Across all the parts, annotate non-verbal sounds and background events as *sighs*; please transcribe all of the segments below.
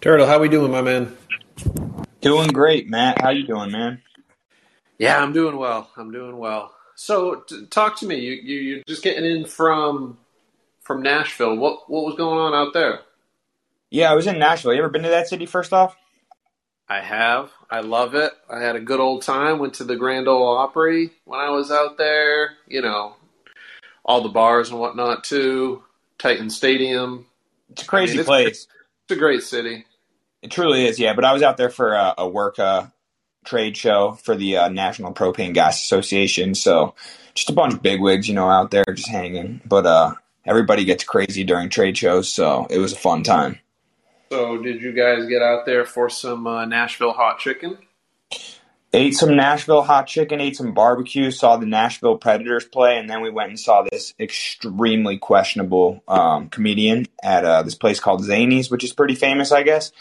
Turtle, how we doing, my man? Doing great, Matt. How you doing, man? Yeah, I'm doing well. I'm doing well. So, t- talk to me. You, you you're just getting in from from Nashville. What what was going on out there? Yeah, I was in Nashville. You ever been to that city? First off, I have. I love it. I had a good old time. Went to the Grand Ole Opry when I was out there. You know, all the bars and whatnot too. Titan Stadium. it's a crazy I mean, it's- place. It's a great city. It truly is, yeah. But I was out there for a, a work uh, trade show for the uh, National Propane Gas Association. So just a bunch of bigwigs, you know, out there just hanging. But uh, everybody gets crazy during trade shows, so it was a fun time. So, did you guys get out there for some uh, Nashville hot chicken? Ate some Nashville hot chicken, ate some barbecue, saw the Nashville Predators play, and then we went and saw this extremely questionable um, comedian at uh, this place called Zanies, which is pretty famous, I guess.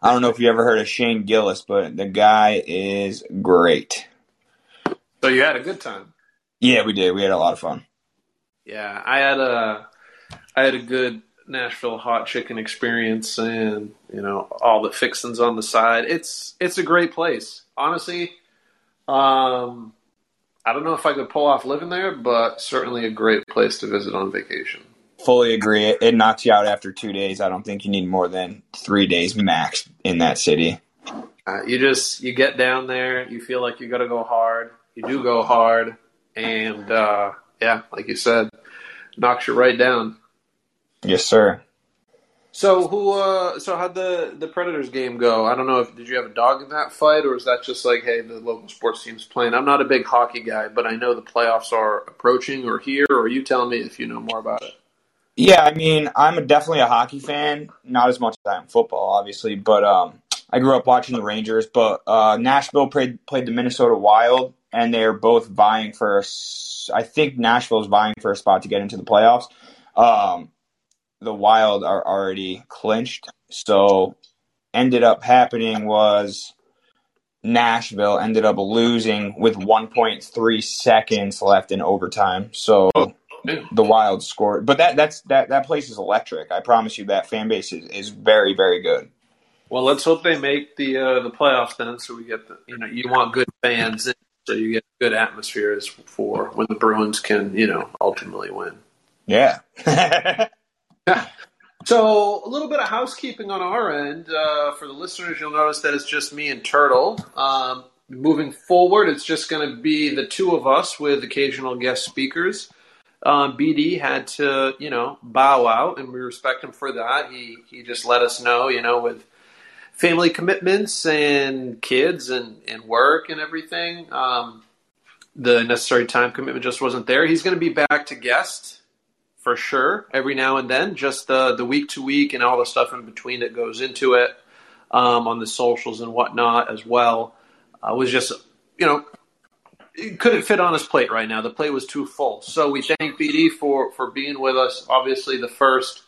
I don't know if you ever heard of Shane Gillis, but the guy is great. So you had a good time. Yeah, we did. We had a lot of fun. Yeah, I had a I had a good Nashville hot chicken experience, and you know all the fixings on the side. It's it's a great place, honestly. Um, I don't know if I could pull off living there, but certainly a great place to visit on vacation. Fully agree. It, it knocks you out after two days. I don't think you need more than three days max in that city. Uh, you just you get down there, you feel like you got to go hard. You do go hard, and uh, yeah, like you said, knocks you right down. Yes, sir. So who? Uh, so how'd the the Predators game go? I don't know if did you have a dog in that fight, or is that just like, hey, the local sports team's playing? I'm not a big hockey guy, but I know the playoffs are approaching or here. Or you tell me if you know more about it. Yeah, I mean, I'm definitely a hockey fan. Not as much as I am football, obviously, but um, I grew up watching the Rangers. But uh, Nashville played played the Minnesota Wild, and they're both vying for. a I think Nashville is vying for a spot to get into the playoffs. Um, the Wild are already clinched, so ended up happening was Nashville ended up losing with 1.3 seconds left in overtime. So the Wild scored, but that that's that that place is electric. I promise you that fan base is, is very very good. Well, let's hope they make the uh, the playoffs then, so we get the you know you want good fans, in, so you get good atmospheres for when the Bruins can you know ultimately win. Yeah. *laughs* *laughs* So, a little bit of housekeeping on our end. Uh, for the listeners, you'll notice that it's just me and Turtle. Um, moving forward, it's just going to be the two of us with occasional guest speakers. Um, BD had to, you know, bow out, and we respect him for that. He he just let us know, you know, with family commitments and kids and, and work and everything, um, the necessary time commitment just wasn't there. He's going to be back to guest for sure every now and then. Just the the week to week and all the stuff in between that goes into it um, on the socials and whatnot as well uh, was just you know couldn't fit on his plate right now. The plate was too full. So we thank BD for for being with us. Obviously, the first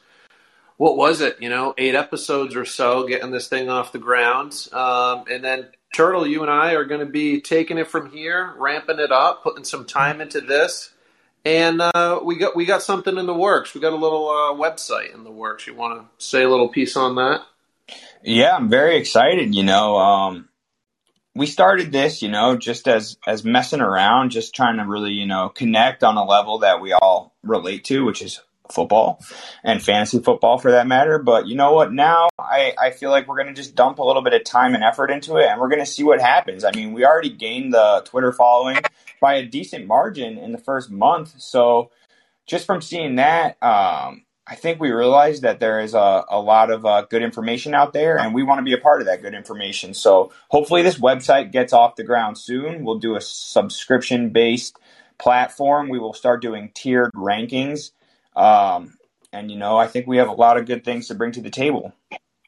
what was it? You know, eight episodes or so, getting this thing off the ground, um, and then. Turtle, you and I are going to be taking it from here, ramping it up, putting some time into this, and uh, we got we got something in the works. We got a little uh, website in the works. You want to say a little piece on that? Yeah, I'm very excited. You know, um, we started this, you know, just as as messing around, just trying to really, you know, connect on a level that we all relate to, which is football and fantasy football for that matter. But you know what? Now I, I feel like we're going to just dump a little bit of time and effort into it and we're going to see what happens. I mean, we already gained the Twitter following by a decent margin in the first month. So just from seeing that, um, I think we realized that there is a, a lot of uh, good information out there, and we want to be a part of that good information. So hopefully, this website gets off the ground soon. We'll do a subscription based platform. We will start doing tiered rankings. Um, and you know, I think we have a lot of good things to bring to the table.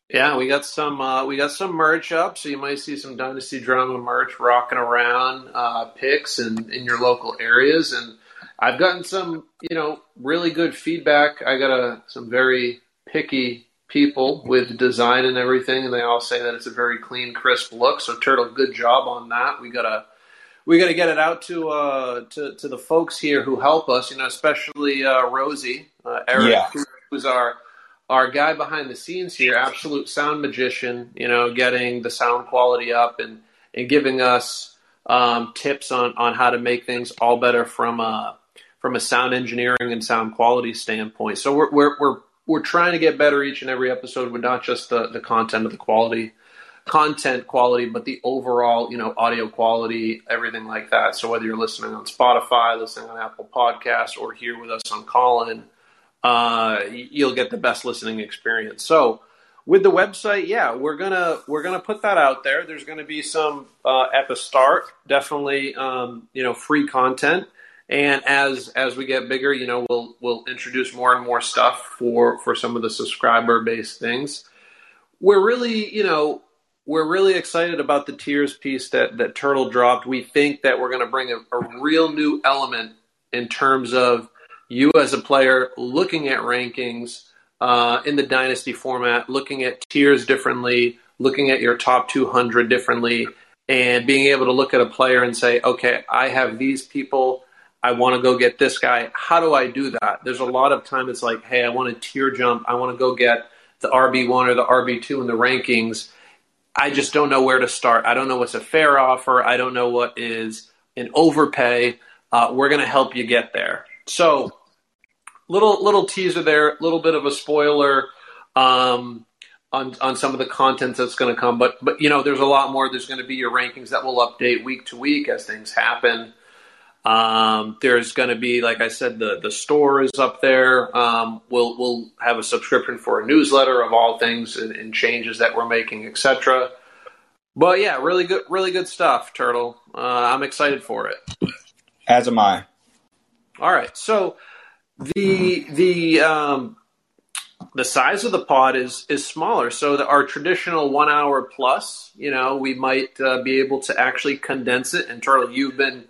Yeah, we got some uh, we got some merch up, so you might see some Dynasty Drama merch rocking around uh, picks in, in your local areas. And I've gotten some, you know, really good feedback. I got a, some very picky people with design and everything, and they all say that it's a very clean, crisp look. So Turtle, good job on that. We gotta we gotta get it out to uh, to to the folks here who help us. You know, especially uh, Rosie, uh, Eric, Yeah. who's our our guy behind the scenes here, absolute sound magician, you know, getting the sound quality up and, and giving us um, tips on, on how to make things all better from a, from a sound engineering and sound quality standpoint. So we're, we're, we're, we're trying to get better each and every episode with not just the, the content of the quality, content quality, but the overall, you know, audio quality, everything like that. So whether you're listening on Spotify, listening on Apple Podcasts, or here with us on Callin, uh, you'll get the best listening experience. So with the website, yeah, we're gonna we're gonna put that out there. There's gonna be some uh, at the start, definitely, um, you know, free content. And as as we get bigger, you know, we'll we'll introduce more and more stuff for for some of the subscriber based things. We're really, you know, we're really excited about the tiers piece that that Turtle dropped. We think that we're going to bring a, a real new element in terms of you as a player looking at rankings uh, in the dynasty format, looking at tiers differently, looking at your top 200 differently, and being able to look at a player and say, okay, I have these people. I want to go get this guy. How do I do that? There's a lot of time it's like, hey, I want to tier jump. I want to go get the RB1 or the RB2 in the rankings. I just don't know where to start. I don't know what's a fair offer. I don't know what is an overpay. Uh, we're going to help you get there. So little little teaser there, a little bit of a spoiler um, on on some of the content that's going to come. But but you know, there's a lot more. There's going to be your rankings that will update week to week as things happen. Um, there's going to be, like I said, the the store is up there. Um, we'll we'll have a subscription for a newsletter of all things and, and changes that we're making, etc. But yeah, really good, really good stuff, Turtle. Uh, I'm excited for it. As am I. All right, so the the um, the size of the pod is is smaller. So the, our traditional one hour plus, you know, we might uh, be able to actually condense it. And Turtle, you've been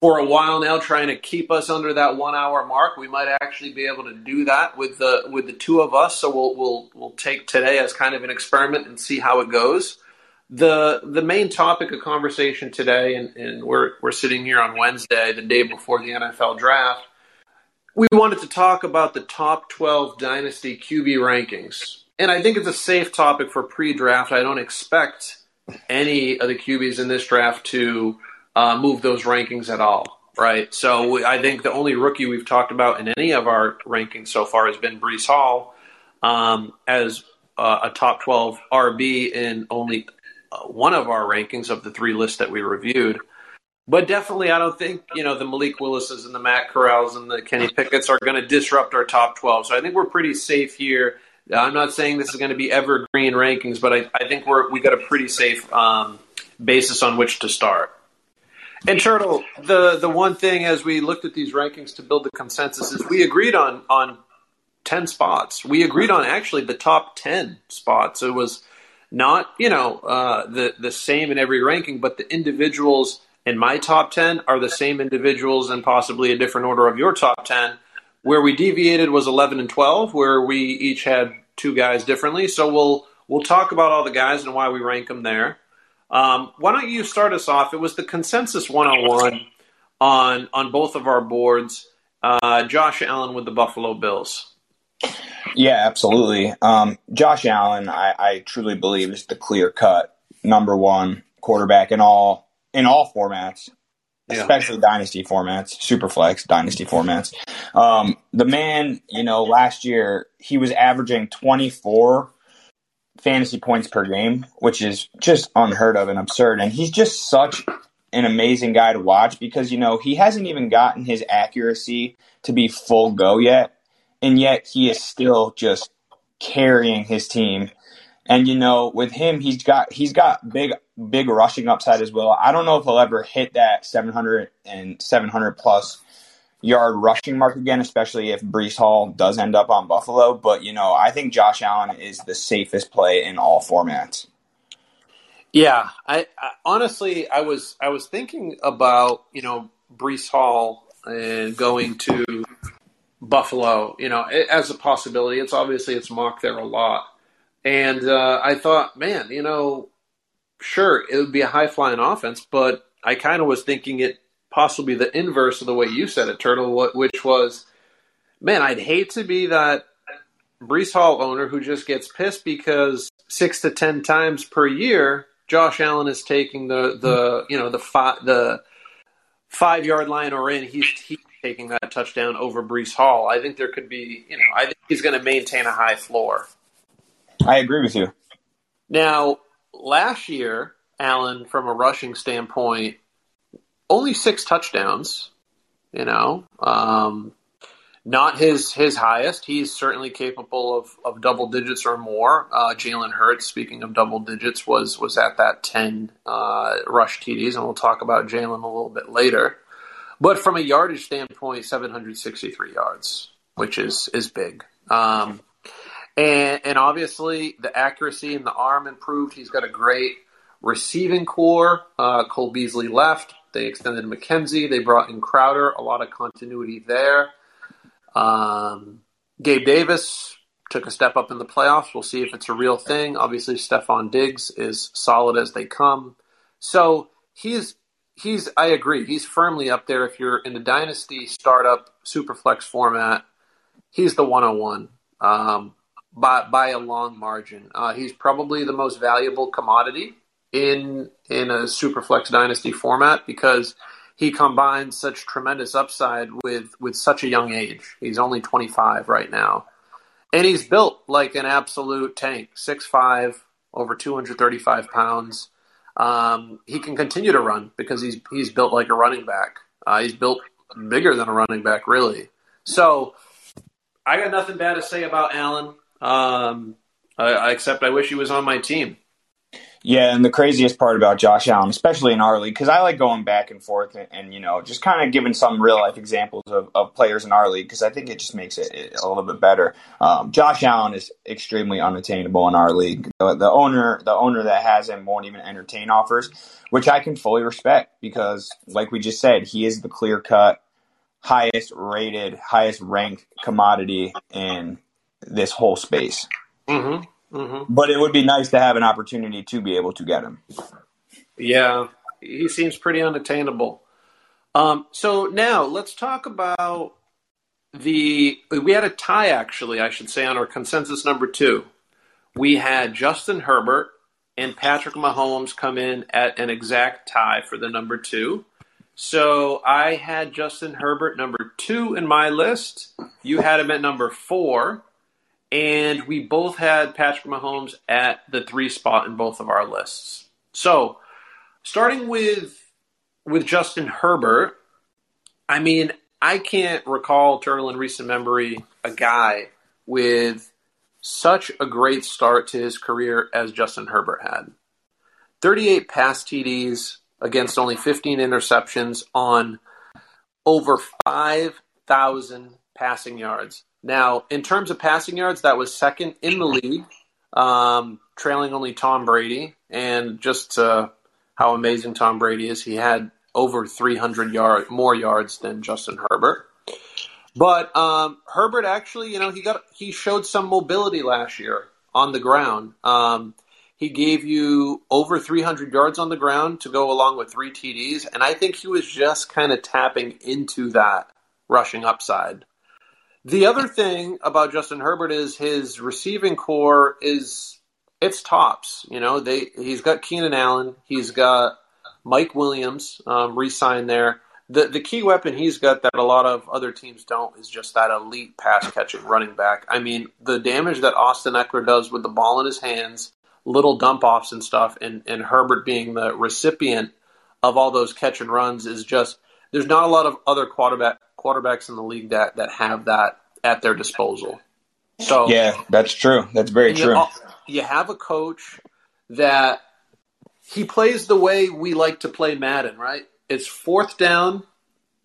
for a while now trying to keep us under that one hour mark. We might actually be able to do that with the with the two of us. So we'll we'll we'll take today as kind of an experiment and see how it goes. The the main topic of conversation today, and, and we're we're sitting here on Wednesday, the day before the NFL draft we wanted to talk about the top 12 dynasty QB rankings. And I think it's a safe topic for pre draft. I don't expect any of the QBs in this draft to uh, move those rankings at all, right? So I think the only rookie we've talked about in any of our rankings so far has been Breece Hall um, as uh, a top 12 RB in only uh, one of our rankings of the three lists that we reviewed. But definitely, I don't think you know the Malik Willis's and the Matt Corrals and the Kenny Pickett's are going to disrupt our top twelve. So I think we're pretty safe here. I'm not saying this is going to be evergreen rankings, but I, I think we're we got a pretty safe um, basis on which to start. And Turtle, the the one thing as we looked at these rankings to build the consensus is we agreed on on ten spots. We agreed on actually the top ten spots. It was not you know uh, the the same in every ranking, but the individuals in my top 10 are the same individuals and possibly a different order of your top 10. Where we deviated was 11 and 12, where we each had two guys differently. So we'll we'll talk about all the guys and why we rank them there. Um, why don't you start us off? It was the consensus 101 on on both of our boards. Uh, Josh Allen with the Buffalo Bills. Yeah, absolutely. Um, Josh Allen, I, I truly believe is the clear cut number one quarterback in all in all formats, yeah. especially dynasty formats, superflex dynasty formats. Um, the man, you know, last year he was averaging 24 fantasy points per game, which is just unheard of and absurd. And he's just such an amazing guy to watch because, you know, he hasn't even gotten his accuracy to be full go yet. And yet he is still just carrying his team and you know, with him, he's got he's got big big rushing upside as well. I don't know if he'll ever hit that 700 and 700 plus yard rushing mark again, especially if Breece Hall does end up on Buffalo. But you know, I think Josh Allen is the safest play in all formats. Yeah, I, I honestly, I was I was thinking about you know Breece Hall and going to Buffalo, you know, as a possibility. It's obviously it's mocked there a lot. And uh, I thought, man, you know, sure, it would be a high flying offense, but I kind of was thinking it possibly the inverse of the way you said it, Turtle, which was, man, I'd hate to be that Breece Hall owner who just gets pissed because six to ten times per year, Josh Allen is taking the the you know the five the five yard line or in. He's he's taking that touchdown over Breece Hall. I think there could be you know I think he's going to maintain a high floor. I agree with you. Now, last year, Allen, from a rushing standpoint, only six touchdowns. You know, um, not his his highest. He's certainly capable of, of double digits or more. Uh, Jalen Hurts, speaking of double digits, was was at that ten uh, rush TDs, and we'll talk about Jalen a little bit later. But from a yardage standpoint, 763 yards, which is is big. Um, and, and obviously, the accuracy and the arm improved. He's got a great receiving corps. Uh, Cole Beasley left. They extended McKenzie. They brought in Crowder. A lot of continuity there. Um, Gabe Davis took a step up in the playoffs. We'll see if it's a real thing. Obviously, Stefon Diggs is solid as they come. So he's he's I agree. He's firmly up there. If you're in the dynasty startup superflex format, he's the 101 um, by by a long margin. Uh, he's probably the most valuable commodity in in a superflex dynasty format because he combines such tremendous upside with with such a young age. He's only 25 right now. And he's built like an absolute tank, 6'5, over 235 pounds. Um, he can continue to run because he's he's built like a running back. Uh, he's built bigger than a running back, really. So I got nothing bad to say about Allen, um, I, except I wish he was on my team. Yeah, and the craziest part about Josh Allen, especially in our league, because I like going back and forth and, and, you know just kind of giving some real life examples of, of players in our league because I think it just makes it a little bit better. Um, Josh Allen is extremely unattainable in our league. The, the, owner, the owner that has him, won't even entertain offers, which I can fully respect because, like we just said, he is the clear cut, highest rated, highest ranked commodity in this whole space. Mm-hmm. Mm-hmm. But it would be nice to have an opportunity to be able to get him. Yeah, he seems pretty unattainable. Um, so now let's talk about the. We had a tie, actually, I should say, on our consensus number two. We had Justin Herbert and Patrick Mahomes come in at an exact tie for the number two. So I had Justin Herbert number two in my list. You had him at number four and we both had Patrick Mahomes at the three spot in both of our lists. So, starting with with Justin Herbert, I mean, I can't recall Turtle in recent memory a guy with such a great start to his career as Justin Herbert had. 38 pass TDs against only 15 interceptions on over 5,000 passing yards. Now, in terms of passing yards, that was second in the league, um, trailing only Tom Brady. And just uh, how amazing Tom Brady is, he had over 300 yard more yards than Justin Herbert. But um, Herbert actually, you know, he got he showed some mobility last year on the ground. Um, he gave you over 300 yards on the ground to go along with three TDs, and I think he was just kind of tapping into that rushing upside. The other thing about Justin Herbert is his receiving corps is it's tops. You know, they he's got Keenan Allen, he's got Mike Williams um, re-signed there. The the key weapon he's got that a lot of other teams don't is just that elite pass catching running back. I mean, the damage that Austin Ekeler does with the ball in his hands, little dump offs and stuff, and, and Herbert being the recipient of all those catch and runs is just there's not a lot of other quarterback quarterbacks in the league that that have that at their disposal. So yeah, that's true. That's very true. You, you have a coach that he plays the way we like to play Madden, right? It's fourth down.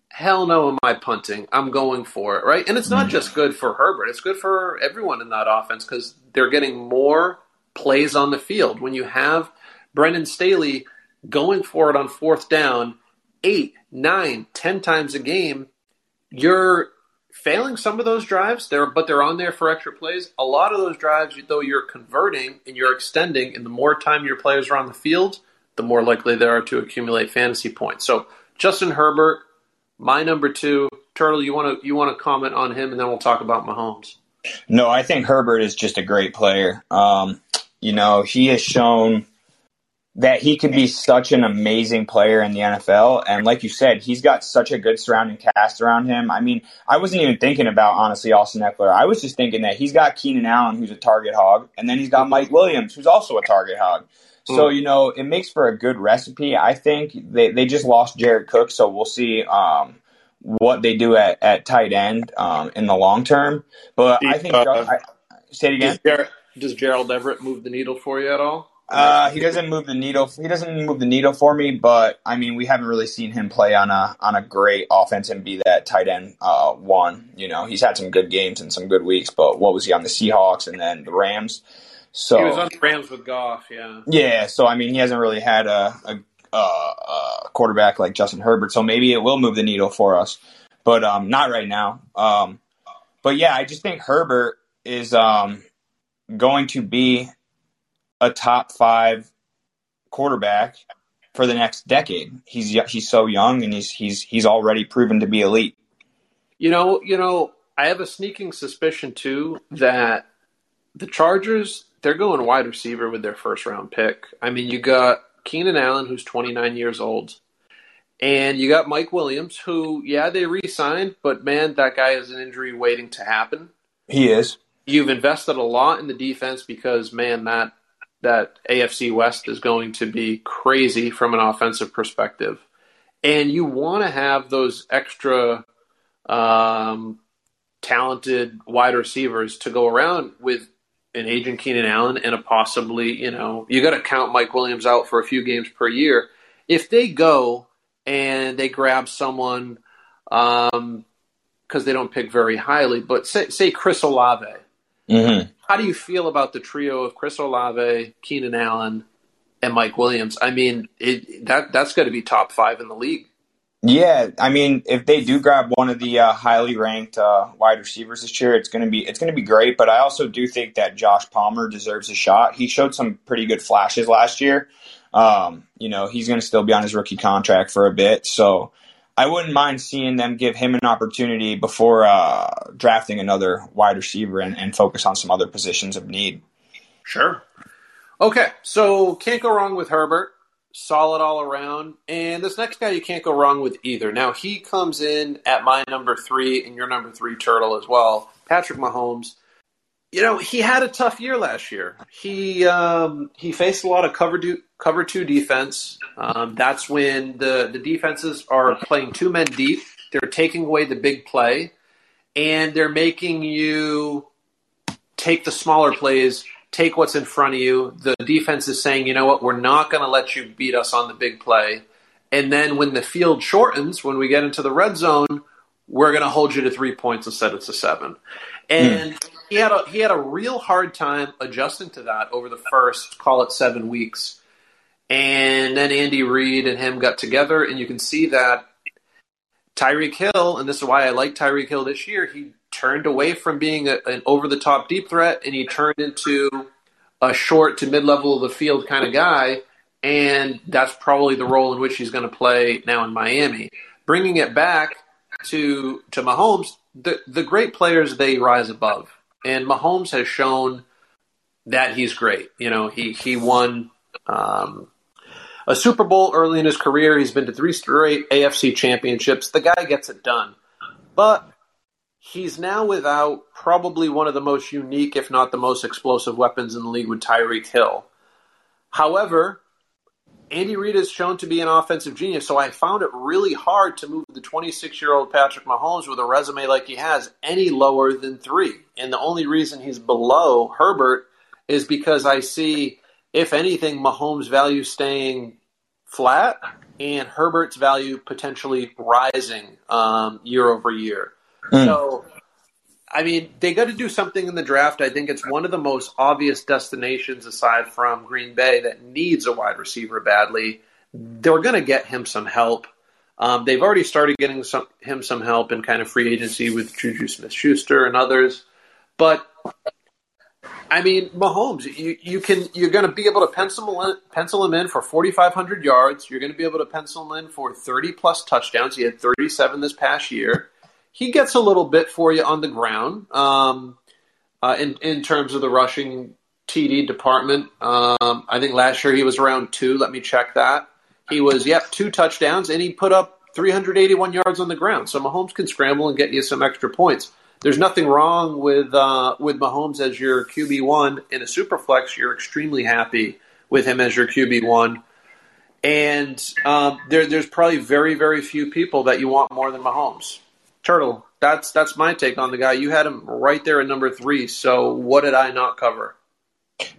Hell no, am I punting? I'm going for it, right? And it's not mm. just good for Herbert; it's good for everyone in that offense because they're getting more plays on the field. When you have Brandon Staley going for it on fourth down, eight, nine, ten times a game, you're failing some of those drives there, but they're on there for extra plays. A lot of those drives, though, you're converting and you're extending, and the more time your players are on the field, the more likely they are to accumulate fantasy points. So Justin Herbert, my number two. Turtle, you want to you want to comment on him, and then we'll talk about Mahomes. No, I think Herbert is just a great player. Um, you know, he has shown that he could be such an amazing player in the NFL. And like you said, he's got such a good surrounding cast around him. I mean, I wasn't even thinking about, honestly, Austin Ekeler. I was just thinking that he's got Keenan Allen, who's a target hog, and then he's got Mike Williams, who's also a target hog. So, hmm. you know, it makes for a good recipe. I think they, they just lost Jared Cook, so we'll see um, what they do at, at tight end um, in the long term. But I think, uh, I, say it again. Does, does Gerald Everett move the needle for you at all? Uh, he doesn't move the needle. He doesn't move the needle for me, but I mean, we haven't really seen him play on a on a great offense and be that tight end uh, one. You know, he's had some good games and some good weeks, but what was he on the Seahawks and then the Rams? So he was on the Rams with Goff, yeah. Yeah, so I mean, he hasn't really had a, a, a quarterback like Justin Herbert, so maybe it will move the needle for us, but um, not right now. Um, but yeah, I just think Herbert is um, going to be a top five quarterback for the next decade. He's he's so young and he's he's he's already proven to be elite. You know, you know, I have a sneaking suspicion too that the Chargers they're going wide receiver with their first round pick. I mean, you got Keenan Allen who's 29 years old. And you got Mike Williams, who, yeah, they re signed, but man, that guy has an injury waiting to happen. He is. You've invested a lot in the defense because, man, that that AFC West is going to be crazy from an offensive perspective. And you want to have those extra um, talented wide receivers to go around with an agent Keenan Allen and a possibly, you know, you got to count Mike Williams out for a few games per year. If they go and they grab someone because um, they don't pick very highly, but say, say Chris Olave. Mm-hmm how do you feel about the trio of Chris Olave, Keenan Allen, and Mike Williams? I mean, it, that that's going to be top five in the league. Yeah, I mean, if they do grab one of the uh, highly ranked uh, wide receivers this year, it's going to be it's to be great. But I also do think that Josh Palmer deserves a shot. He showed some pretty good flashes last year. Um, you know, he's going to still be on his rookie contract for a bit, so I wouldn't mind seeing them give him an opportunity before uh, drafting another wide receiver and, and focus on some other positions of need. Sure. Okay, so can't go wrong with Herbert. Solid all around. And this next guy you can't go wrong with either. Now, he comes in at my number three and your number three turtle as well. Patrick Mahomes you know, he had a tough year last year. He um, he faced a lot of cover do, cover two defense. Um, that's when the the defenses are playing two men deep. They're taking away the big play, and they're making you take the smaller plays, take what's in front of you. The defense is saying, you know what, we're not going to let you beat us on the big play. And then when the field shortens, when we get into the red zone, we're going to hold you to three points instead of to seven. And mm he had a he had a real hard time adjusting to that over the first call it seven weeks, and then Andy Reid and him got together, and you can see that Tyreek Hill, and this is why I like Tyreek Hill this year. He turned away from being a, an over the top deep threat, and he turned into a short to mid level of the field kind of guy, and that's probably the role in which he's going to play now in Miami. Bringing it back to to Mahomes, the the great players they rise above and Mahomes has shown that he's great. You know, he he won um, a Super Bowl early in his career. He's been to three straight AFC championships. The guy gets it done, but he's now without probably one of the most unique, if not the most explosive weapons in the league with Tyreek Hill. However, Andy Reid has shown to be an offensive genius, so I found it really hard to move the 26 year old Patrick Mahomes with a resume like he has any lower than three. And the only reason he's below Herbert is because I see, if anything, Mahomes' value staying flat and Herbert's value potentially rising um, year over year. Mm. So I mean, they got to do something in the draft. I think it's one of the most obvious destinations aside from Green Bay that needs a wide receiver badly. They're going to get him some help. Um, they've already started getting some, him some help in kind of free agency with Juju Smith Schuster and others. But I mean, Mahomes, you, you can you're going to be able to pencil pencil him in for 4,500 yards. You're going to be able to pencil him in for 30 plus touchdowns. He had 37 this past year he gets a little bit for you on the ground. Um, uh, in in terms of the rushing TD department. Um, I think last year he was around two. Let me check that. He was yep two touchdowns and he put up 381 yards on the ground. So Mahomes can scramble and get you some extra points. There's nothing wrong with uh, with Mahomes as your QB one in a super flex. You're extremely happy with him as your QB one. And um, there, there's probably very, very few people that you want more than Mahomes. Turtle, that's that's my take on the guy. You had him right there at number three. So what did I not cover?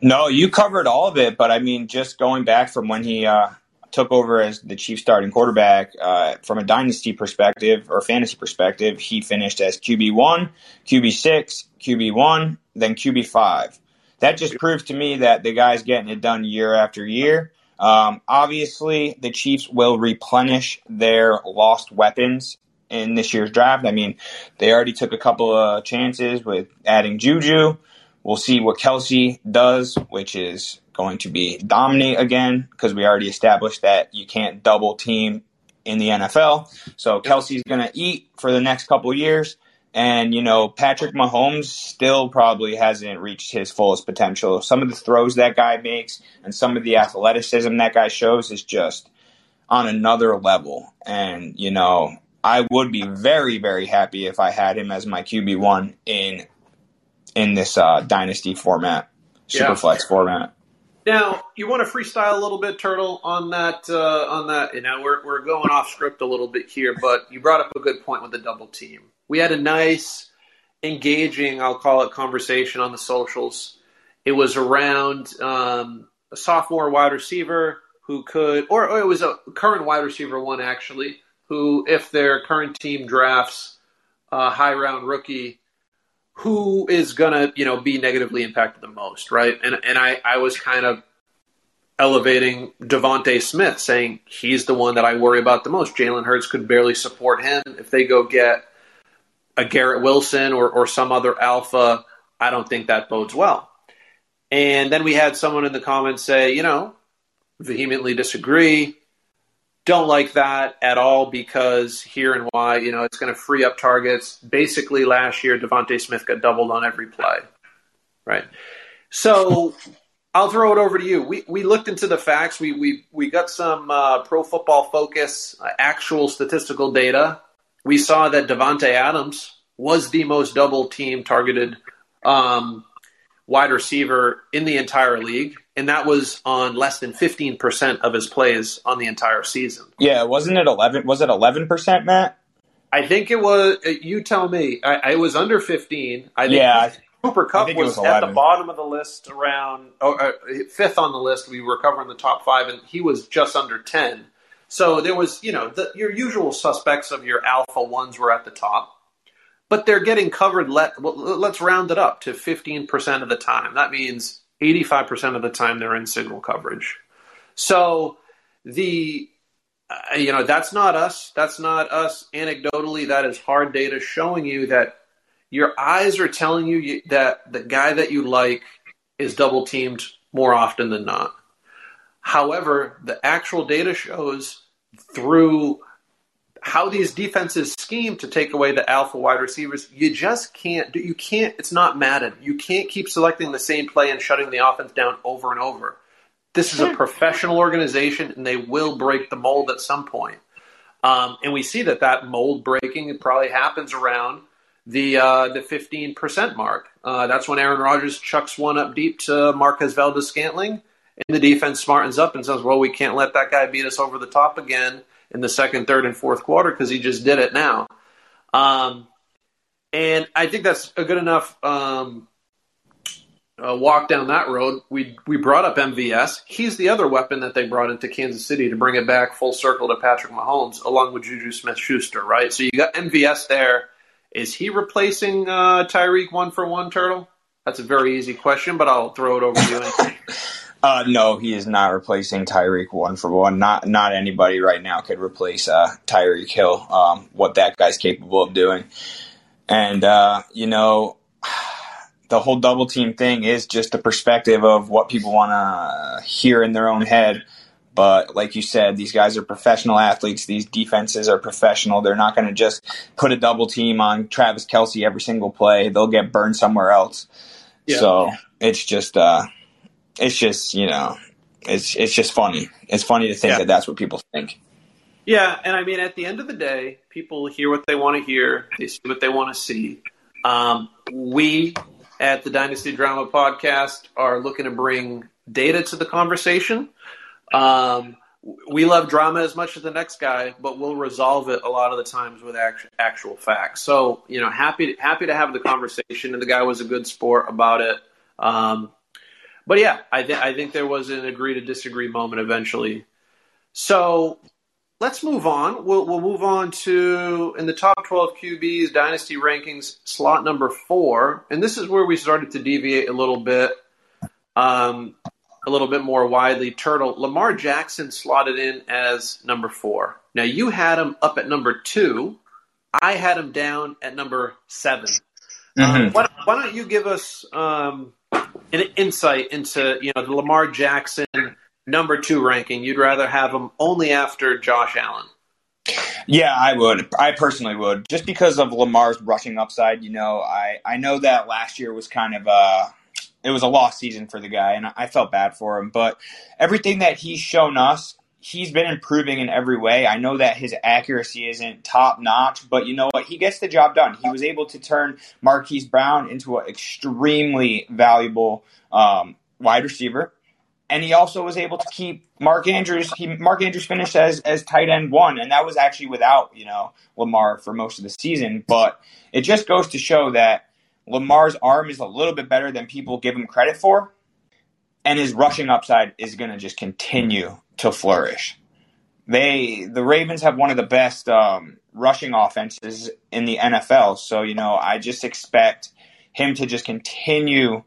No, you covered all of it. But I mean, just going back from when he uh, took over as the chief starting quarterback, uh, from a dynasty perspective or fantasy perspective, he finished as QB one, QB six, QB one, then QB five. That just proves to me that the guy's getting it done year after year. Um, obviously, the Chiefs will replenish their lost weapons in this year's draft. I mean, they already took a couple of chances with adding Juju. We'll see what Kelce does, which is going to be dominate again because we already established that you can't double team in the NFL. So Kelce's going to eat for the next couple of years. And, you know, Patrick Mahomes still probably hasn't reached his fullest potential. Some of the throws that guy makes and some of the athleticism that guy shows is just on another level. And, you know, I would be very, very happy if I had him as my QB1 in in this uh, dynasty format, superflex yeah. format. Now, you want to freestyle a little bit, Turtle, on that? Uh, on that, you know, we're we're going off script a little bit here, but you brought up a good point with the double team we had a nice, engaging, I'll call it, conversation on the socials. It was around um, a sophomore wide receiver who could, or, or, it was a current wide receiver one actually, who, if their current team drafts a high round rookie, who is gonna, you know, be negatively impacted the most, right? And and I, I was kind of elevating DeVonta Smith, saying he's the one that I worry about the most. Jalen Hurts could barely support him if they go get a Garrett Wilson or, or some other alpha, I don't think that bodes well. And then we had someone in the comments say, you know, vehemently disagree. Don't like that at all because here and why, you know, it's going to free up targets. Basically, last year, DeVonta Smith got doubled on every play, right? So I'll throw it over to you. We, we looked into the facts. We, we, we got some uh, pro football focus, uh, actual statistical data we saw that Davante Adams was the most double team targeted um, wide receiver in the entire league, and that was on less than fifteen percent of his plays on the entire season. Yeah, wasn't it eleven? Was it eleven percent, Matt? I think it was. Uh, you tell me. I, I was under fifteen. I think yeah. Cooper Kupp was, was at the bottom of the list, around oh, uh, fifth on the list. We were covering the top five, and he was just under ten. So there was, you know, the, your usual suspects of your alpha ones were at the top, but they're getting covered. Let well, let's round it up to fifteen percent of the time. That means eighty-five percent of the time they're in signal coverage. So the uh, you know that's not us. That's not us anecdotally. That is hard data showing you that your eyes are telling you that the guy that you like is double teamed more often than not. However, the actual data shows through how these defenses scheme to take away the alpha wide receivers, you just can't do you can't it's not Madden. You can't keep selecting the same play and shutting the offense down over and over. This is a professional organization and they will break the mold at some point. Um, and we see that that mold breaking probably happens around the uh, the 15% mark. Uh, that's when Aaron Rodgers chucks one up deep to Marquez Valdes-Scantling and the defense smartens up and says, well, we can't let that guy beat us over the top again in the second, third, and fourth quarter because he just did it now. Um, and I think that's a good enough um, walk down that road. We we brought up MVS. He's the other weapon that they brought into Kansas City to bring it back full circle to Patrick Mahomes, along with Juju Smith-Schuster. Right. So you got MVS there. Is he replacing uh, Tyreek one for one, Turtle? That's a very easy question, but I'll throw it over to you. *laughs* Uh, no, he is not replacing Tyreek one for one. Not not anybody right now could replace uh, Tyreek Hill. Um, what that guy's capable of doing, and uh, you know, *sighs* the whole double team thing is just the perspective of what people want to hear in their own head. But like you said, these guys are professional athletes. These defenses are professional. They're not going to just put a double team on Travis Kelce every single play. They'll get burned somewhere else. Yeah. So it's just, uh, it's just you know, it's it's just funny. It's funny to think yeah. that that's what people think. Yeah, and I mean, at the end of the day, people hear what they want to hear. They see what they want to see. Um, we at the Dynasty Drama Podcast are looking to bring data to the conversation. Um, we love drama as much as the next guy, but we'll resolve it a lot of the times with actual, actual facts. So, you know, happy happy to have the conversation, and the guy was a good sport about it. Um, but yeah, I, th- I think there was an agree to disagree moment eventually. So let's move on. We'll, we'll move on to in the top 12 QBs dynasty rankings slot number four, and this is where we started to deviate a little bit, um, a little bit more widely. Turtle Lamar Jackson slotted in as number four. Now you had him up at number two. I had him down at number 7 mm-hmm. um, why, why, don't you give us um, an insight into you know the Lamar Jackson number two ranking, you'd rather have him only after Josh Allen. Yeah, I would. I personally would, just because of Lamar's rushing upside. You know, I I know that last year was kind of a it was a lost season for the guy, and I felt bad for him. But everything that he's shown us, he's been improving in every way. I know that his accuracy isn't top notch, but you know what? He gets the job done. He was able to turn Marquise Brown into an extremely valuable um, wide receiver and he also was able to keep Mark Andrews. He Mark Andrews finished as as tight end one, and that was actually without you know Lamar for most of the season. But it just goes to show that Lamar's arm is a little bit better than people give him credit for, and his rushing upside is going to just continue to flourish. They the Ravens have one of the best um, rushing offenses in the NFL, so you know I just expect him to just continue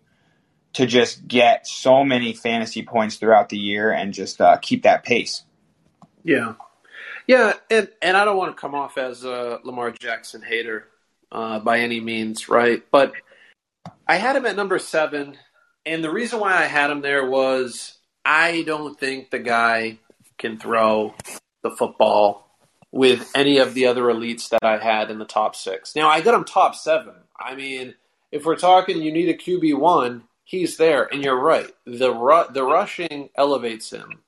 to just get so many fantasy points throughout the year and just uh, keep that pace. Yeah, yeah, and and I don't want to come off as a Lamar Jackson hater uh, by any means, right? But I had him at number seven, and the reason why I had him there was I don't think the guy can throw the football with any of the other elites that I had in the top six. Now I got him top seven. I mean, if we're talking, you need a QB one he's there, and you're right. The ru- the rushing elevates him.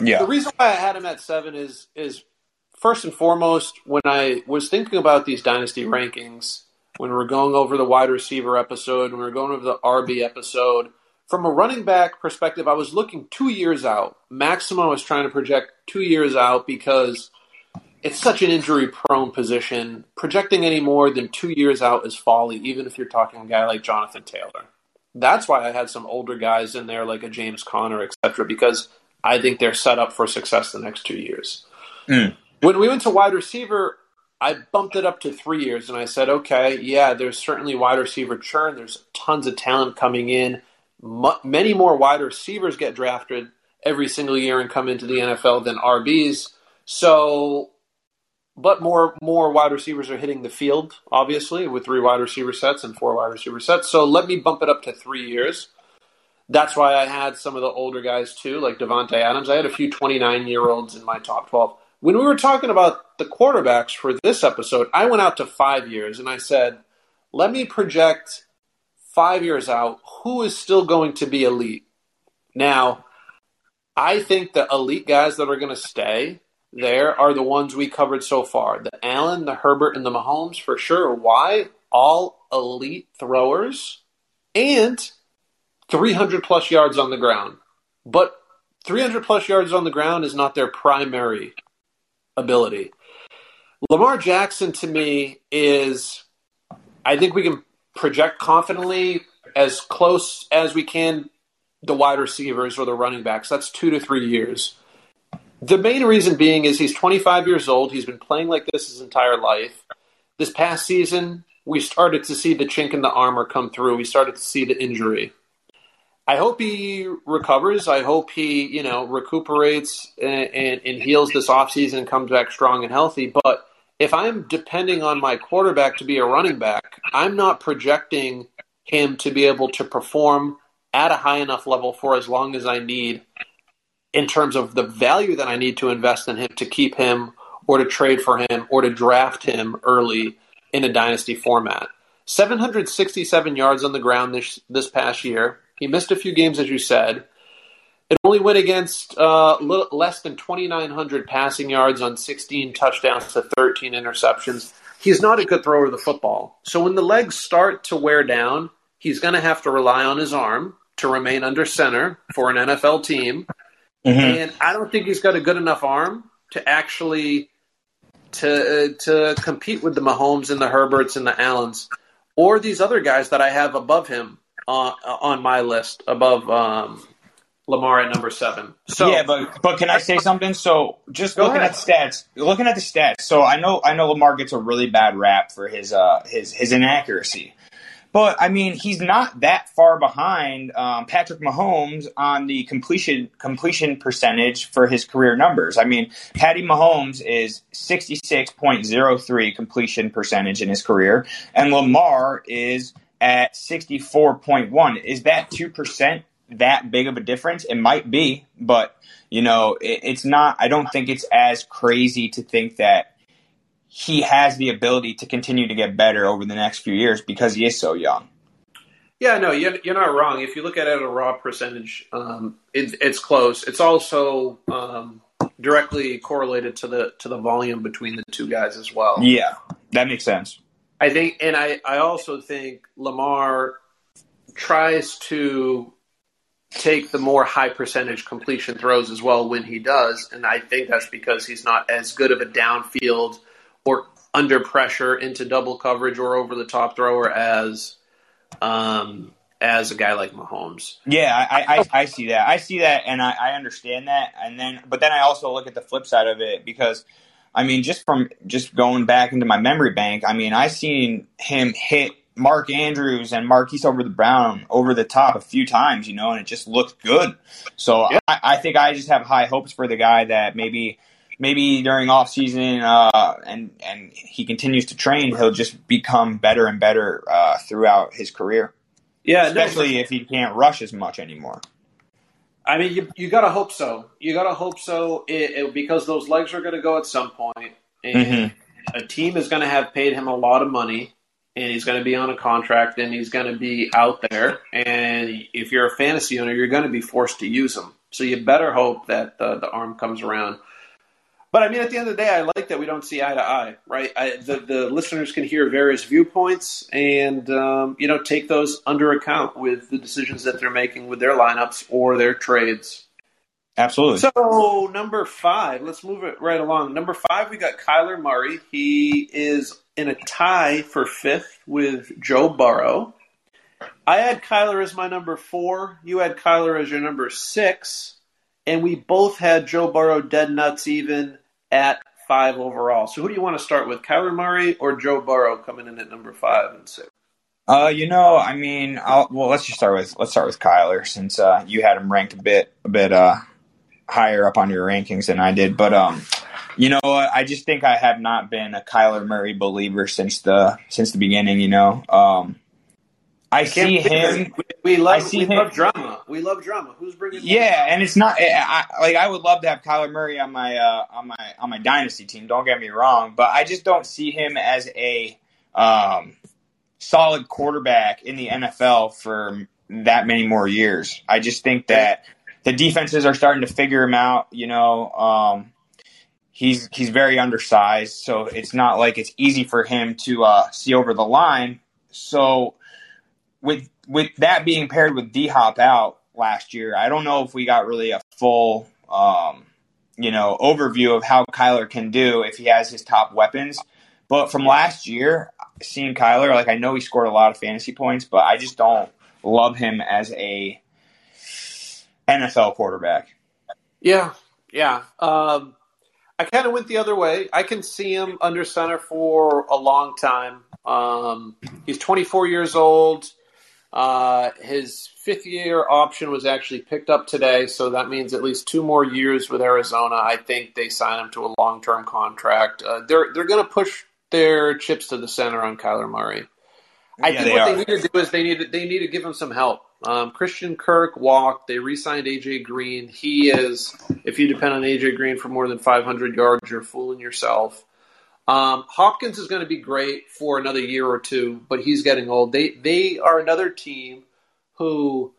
Yeah. The reason why I had him at seven is is first and foremost when I was thinking about these dynasty rankings when we are going over the wide receiver episode, when we are going over the RB episode. From a running back perspective, I was looking two years out. Maximum, I was trying to project two years out because it's such an injury prone position. Projecting any more than two years out is folly, even if you're talking a guy like Jonathan Taylor that's why I had some older guys in there, like a James Conner, etc., because I think they're set up for success the next two years. Mm. When we went to wide receiver, I bumped it up to three years, and I said, okay, yeah, there's certainly wide receiver churn. There's tons of talent coming in. M- many more wide receivers get drafted every single year and come into the NFL than RBs. So but more more wide receivers are hitting the field, obviously, with three wide receiver sets and four wide receiver sets. So let me bump it up to three years. That's why I had some of the older guys too, like Davante Adams. I had a few 29 year olds in my top 12. When we were talking about the quarterbacks for this episode, I went out to five years and I said, let me project five years out who is still going to be elite. Now, I think the elite guys that are going to stay there are the ones we covered so far the Allen, the Herbert, and the Mahomes for sure. Why? All elite throwers and 300 plus yards on the ground. But 300 plus yards on the ground is not their primary ability. Lamar Jackson to me is, I think we can project confidently as close as we can the wide receivers or the running backs. That's two to three years. The main reason being is he's 25 years old. He's been playing like this his entire life. This past season, we started to see the chink in the armor come through. We started to see the injury. I hope he recovers. I hope he, you know, recuperates and, and, and heals this offseason and comes back strong and healthy. But if I'm depending on my quarterback to be a running back, I'm not projecting him to be able to perform at a high enough level for as long as I need in terms of the value that I need to invest in him to keep him or to trade for him or to draft him early in a dynasty format. 767 yards on the ground this this past year. He missed a few games, as you said. It only went against uh, little, less than 2,900 passing yards on 16 touchdowns to 13 interceptions. He's not a good thrower of the football. So when the legs start to wear down, he's going to have to rely on his arm to remain under center for an NFL team. Mm-hmm. And I don't think he's got a good enough arm to actually to uh, to compete with the Mahomes and the Herberts and the Allens or these other guys that I have above him uh, on my list above um, Lamar at number seven. So yeah, but but can I say something? So just looking ahead. at stats, looking at the stats. So I know I know Lamar gets a really bad rap for his uh his his inaccuracy. But I mean, he's not that far behind um, Patrick Mahomes on the completion completion percentage for his career numbers. I mean, Patty Mahomes is sixty six point zero three completion percentage in his career, and Lamar is at sixty four point one. Is that two percent that big of a difference? It might be, but you know, it, it's not. I don't think it's as crazy to think that he has the ability to continue to get better over the next few years because he is so young. Yeah, no, you're, you're not wrong. If you look at it at a raw percentage, um, it, it's close. It's also um, directly correlated to the to the volume between the two guys as well. Yeah, that makes sense. I think, and I, I also think Lamar tries to take the more high percentage completion throws as well when he does, and I think that's because he's not as good of a downfield – or under pressure into double coverage or over the top thrower as um, as a guy like Mahomes. Yeah, I, I, I see that. I see that, and I, I understand that. And then, but then I also look at the flip side of it because, I mean, just from just going back into my memory bank, I mean, I seen him hit Mark Andrews and Marquise over the Brown over the top a few times, you know, and it just looked good. So yeah. I, I think I just have high hopes for the guy that maybe maybe during off season uh, and and he continues to train, he'll just become better and better uh, throughout his career. Yeah, especially no, if he can't rush as much anymore. I mean, you you gotta hope so. You gotta hope so it, it, because those legs are going to go at some point, and mm-hmm. a team is going to have paid him a lot of money, and he's going to be on a contract, and he's going to be out there. And if you're a fantasy owner, you're going to be forced to use him. So you better hope that the, the arm comes around. But I mean, at the end of the day, I like that we don't see eye to eye, right? I, the, the listeners can hear various viewpoints and, um, you know, take those under account with the decisions that they're making with their lineups or their trades. Absolutely. So, number five, let's move it right along. Number five, we got Kyler Murray. He is in a tie for fifth with Joe Burrow. I had Kyler as my number four. You had Kyler as your number six. And we both had Joe Burrow dead nuts even at five overall. So who do you want to start with, Kyler Murray or Joe Burrow coming in at number five and six? Uh, you know, I mean, I'll, well, let's just start with let's start with Kyler since uh, you had him ranked a bit a bit uh, higher up on your rankings than I did. But um, you know, I just think I have not been a Kyler Murray believer since the since the beginning. You know, um, I see him. We, we love. I see we him. love drama. We love drama. Who's bringing? Yeah, and it's not I, like I would love to have Kyler Murray on my uh, on my on my dynasty team. Don't get me wrong, but I just don't see him as a um, solid quarterback in the NFL for that many more years. I just think that the defenses are starting to figure him out. You know, um, he's he's very undersized, so it's not like it's easy for him to uh, see over the line. So with with that being paired with D Hop out last year, I don't know if we got really a full um, you know overview of how Kyler can do if he has his top weapons. But from last year, seeing Kyler, like I know he scored a lot of fantasy points, but I just don't love him as a NFL quarterback. Yeah, yeah. Um, I kind of went the other way. I can see him under center for a long time. Um, he's 24 years old. Uh, his fifth year option was actually picked up today, so that means at least two more years with Arizona. I think they sign him to a long term contract. Uh, they're they're going to push their chips to the center on Kyler Murray. I yeah, think they what are. they need to do is they need to, they need to give him some help. Um, Christian Kirk walked. They re-signed AJ Green. He is, if you depend on AJ Green for more than 500 yards, you're fooling yourself. Um, Hopkins is going to be great for another year or two, but he's getting old. They they are another team who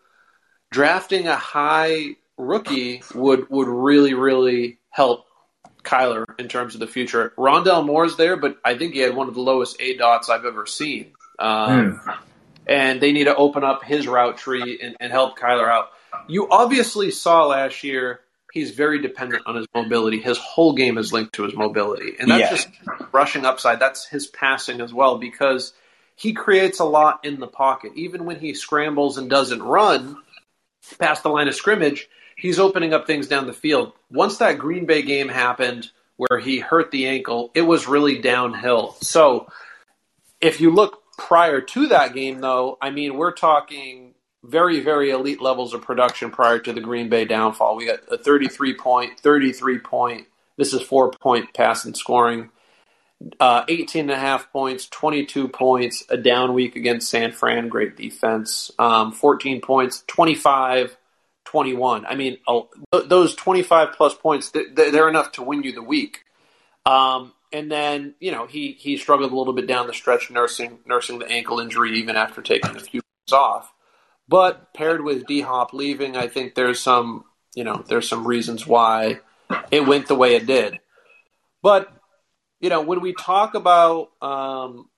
drafting a high rookie would would really really help Kyler in terms of the future. Rondale Moore's there, but I think he had one of the lowest A dots I've ever seen. Um, mm. And they need to open up his route tree and, and help Kyler out. You obviously saw last year he's very dependent on his mobility. His whole game is linked to his mobility. And that's yeah. just rushing upside. That's his passing as well because he creates a lot in the pocket. Even when he scrambles and doesn't run past the line of scrimmage, he's opening up things down the field. Once that Green Bay game happened where he hurt the ankle, it was really downhill. So if you look prior to that game, though, I mean, we're talking very, very elite levels of production prior to the Green Bay downfall. We got a 33 point, 33 point, this is four point pass and scoring, uh, 18 and a half points, 22 points, a down week against San Fran, great defense, um, 14 points, 25 21. I mean, those 25 plus points, they're enough to win you the week. Um, and then, you know, he, he struggled a little bit down the stretch nursing nursing the ankle injury even after taking a few weeks off. But paired with D Hop leaving, I think there's some, you know, there's some reasons why it went the way it did. But, you know, when we talk about um,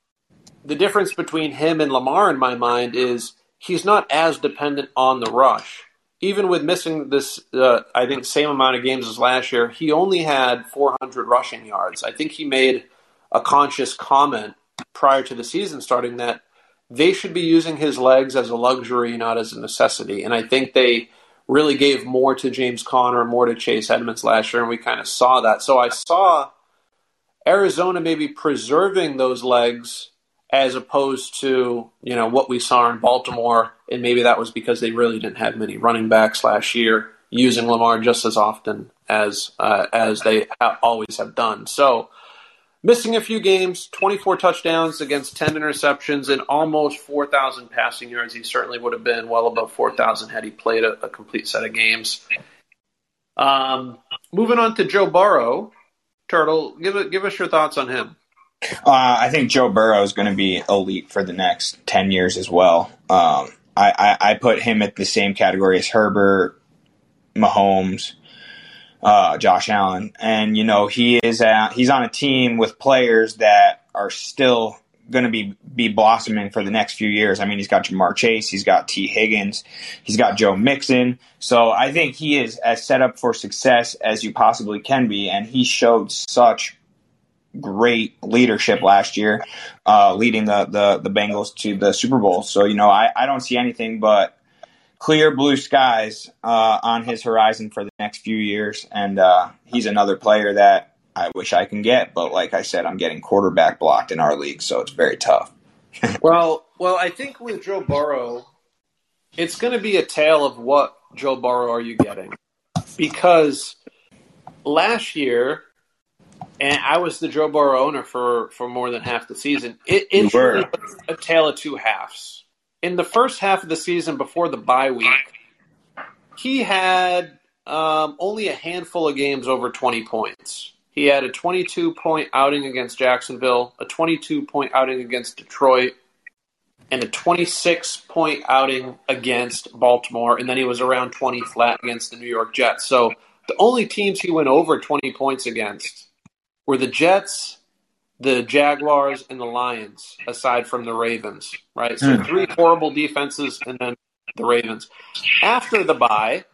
the difference between him and Lamar in my mind is he's not as dependent on the rush even with missing this, uh, I think, same amount of games as last year, he only had 400 rushing yards. I think he made a conscious comment prior to the season starting that they should be using his legs as a luxury, not as a necessity. And I think they really gave more to James Conner, more to Chase Edmonds last year, and we kind of saw that. So I saw Arizona maybe preserving those legs as opposed to you know what we saw in Baltimore, and maybe that was because they really didn't have many running backs last year, using Lamar just as often as uh, as they ha- always have done. So, missing a few games, 24 touchdowns against 10 interceptions, and almost 4,000 passing yards. He certainly would have been well above 4,000 had he played a, a complete set of games. Um, moving on to Joe Burrow, Turtle, give give us your thoughts on him. Uh, I think Joe Burrow is going to be elite for the next 10 years as well. Um, I, I, I, put him at the same category as Herbert, Mahomes, uh, Josh Allen. And, you know, he is at, he's on a team with players that are still going to be, be blossoming for the next few years. I mean, he's got Ja'Marr Chase, he's got Tee Higgins, he's got Joe Mixon. So I think he is as set up for success as you possibly can be. And he showed such great leadership last year, uh, leading the, the, the Bengals to the Super Bowl. So, you know, I, I don't see anything but clear blue skies uh, on his horizon for the next few years. And uh, he's another player that I wish I can get. But like I said, I'm getting quarterback blocked in our league, so it's very tough. *laughs* well, well, I think with Joe Burrow, it's going to be a tale of what Joe Burrow are you getting? Because last year and I was the Joe Burrow owner for, for more than half the season. It, it's a tale of two halves. In the first half of the season, before the bye week, he had um, only a handful of games over 20 points. He had a 22 point outing against Jacksonville, a 22 point outing against Detroit, and a 26 point outing against Baltimore, and then he was around 20 flat against the New York Jets. So the only teams he went over 20 points against were the Jets, the Jaguars, and the Lions, aside from the Ravens, right? So mm. three horrible defenses and then the Ravens. After the bye,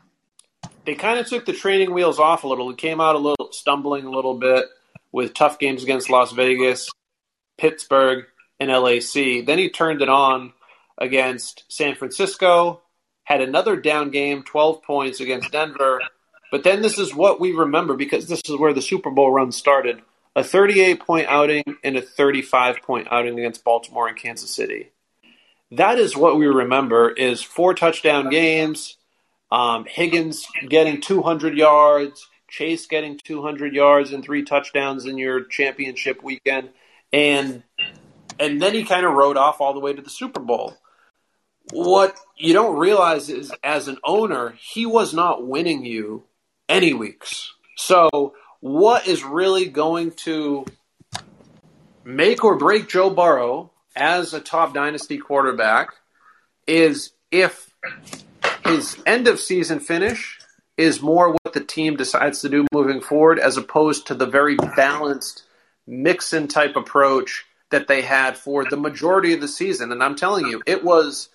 they kind of took the training wheels off a little. It came out a little stumbling a little bit with tough games against Las Vegas, Pittsburgh, and LAC. Then he turned it on against San Francisco, had another down game, 12 points against Denver, but then this is what we remember because this is where the Super Bowl run started. A 38 point outing and a 35 point outing against Baltimore and Kansas City. That is what we remember is four touchdown games, um, Higgins getting 200 yards, Chase getting 200 yards and three touchdowns in your championship weekend, and and then he kind of rode off all the way to the Super Bowl. what you don't realize is, as an owner, he was not winning you any weeks. So, what is really going to make or break Joe Burrow as a top dynasty quarterback is if his end of season finish is more what the team decides to do moving forward as opposed to the very balanced mix-in type approach that they had for the majority of the season. And I'm telling you, it was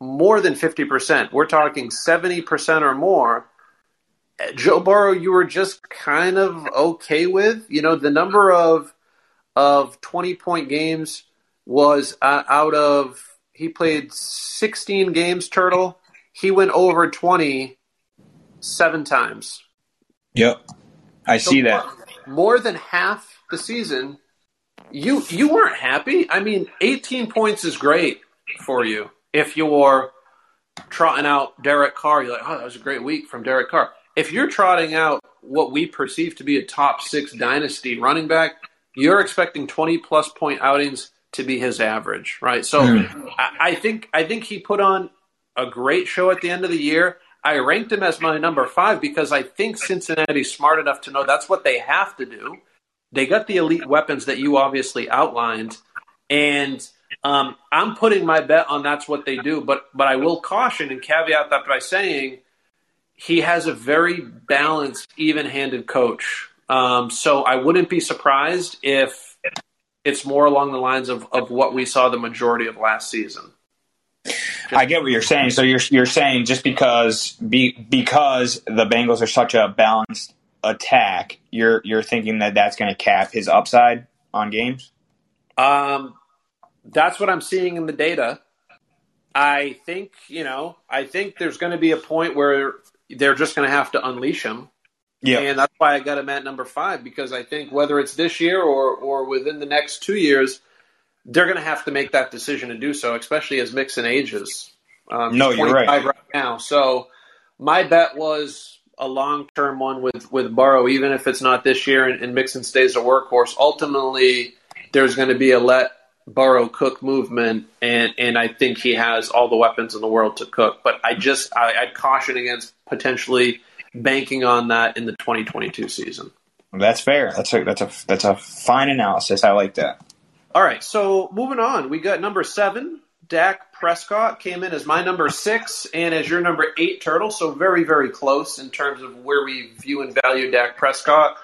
more than 50%. We're talking 70% or more. Joe Burrow, you were just kind of okay with. You know, the number of of 20 point games was uh, out of he played 16 games turtle he went over twenty seven times. Yep. I so see that. more than half the season you you weren't happy? I mean 18 points is great for you if you're trotting out derek carr. You're like oh that was a great week from derek carr if you're trotting out what we perceive to be a top six dynasty running back you're expecting 20 plus point outings to be his average, right? So mm. I, I, think I think he put on a great show at the end of the year. I ranked him as my number five because I think Cincinnati's smart enough to know that's what they have to do. They got the elite weapons that you obviously outlined, and um, I'm putting my bet on that's what they do. But but I will caution and caveat that by saying he has a very balanced, even-handed coach um, so I wouldn't be surprised if it's more along the lines of, of what we saw the majority of last season. I get what you're saying. So you're you're saying just because be, because the Bengals are such a balanced attack, you're you're thinking that that's going to cap his upside on games. Um, that's what I'm seeing in the data. I think you know. I think there's going to be a point where they're just going to have to unleash him. Yeah. And that's why I got him at number five because I think whether it's this year or, or within the next two years, they're going to have to make that decision to do so, especially as Mixon ages. Um, no, you're right. right now. So my bet was a long term one with, with Burrow, even if it's not this year and, and Mixon stays a workhorse. Ultimately, there's going to be a let Burrow cook movement, and, and I think he has all the weapons in the world to cook. But I just, I, I'd caution against potentially – banking on that in the 2022 season. That's fair. That's a that's a that's a fine analysis. I like that. All right, so moving on, we got number seven. Dak Prescott came in as my number six and as your number eight turtle, so very very close in terms of where we view and value Dak Prescott.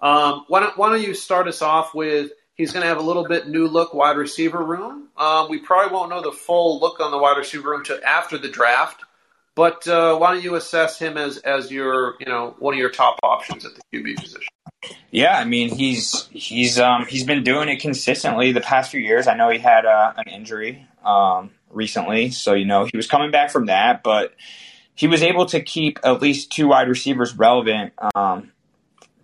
Um, why don't why don't you start us off with he's going to have a little bit new look wide receiver room. Um, we probably won't know the full look on the wide receiver room until after the draft. But uh, why don't you assess him as as your you know one of your top options at the QB position? Yeah, I mean he's he's um, he's been doing it consistently the past few years. I know he had uh, an injury um, recently, so you know he was coming back from that, but he was able to keep at least two wide receivers relevant, um,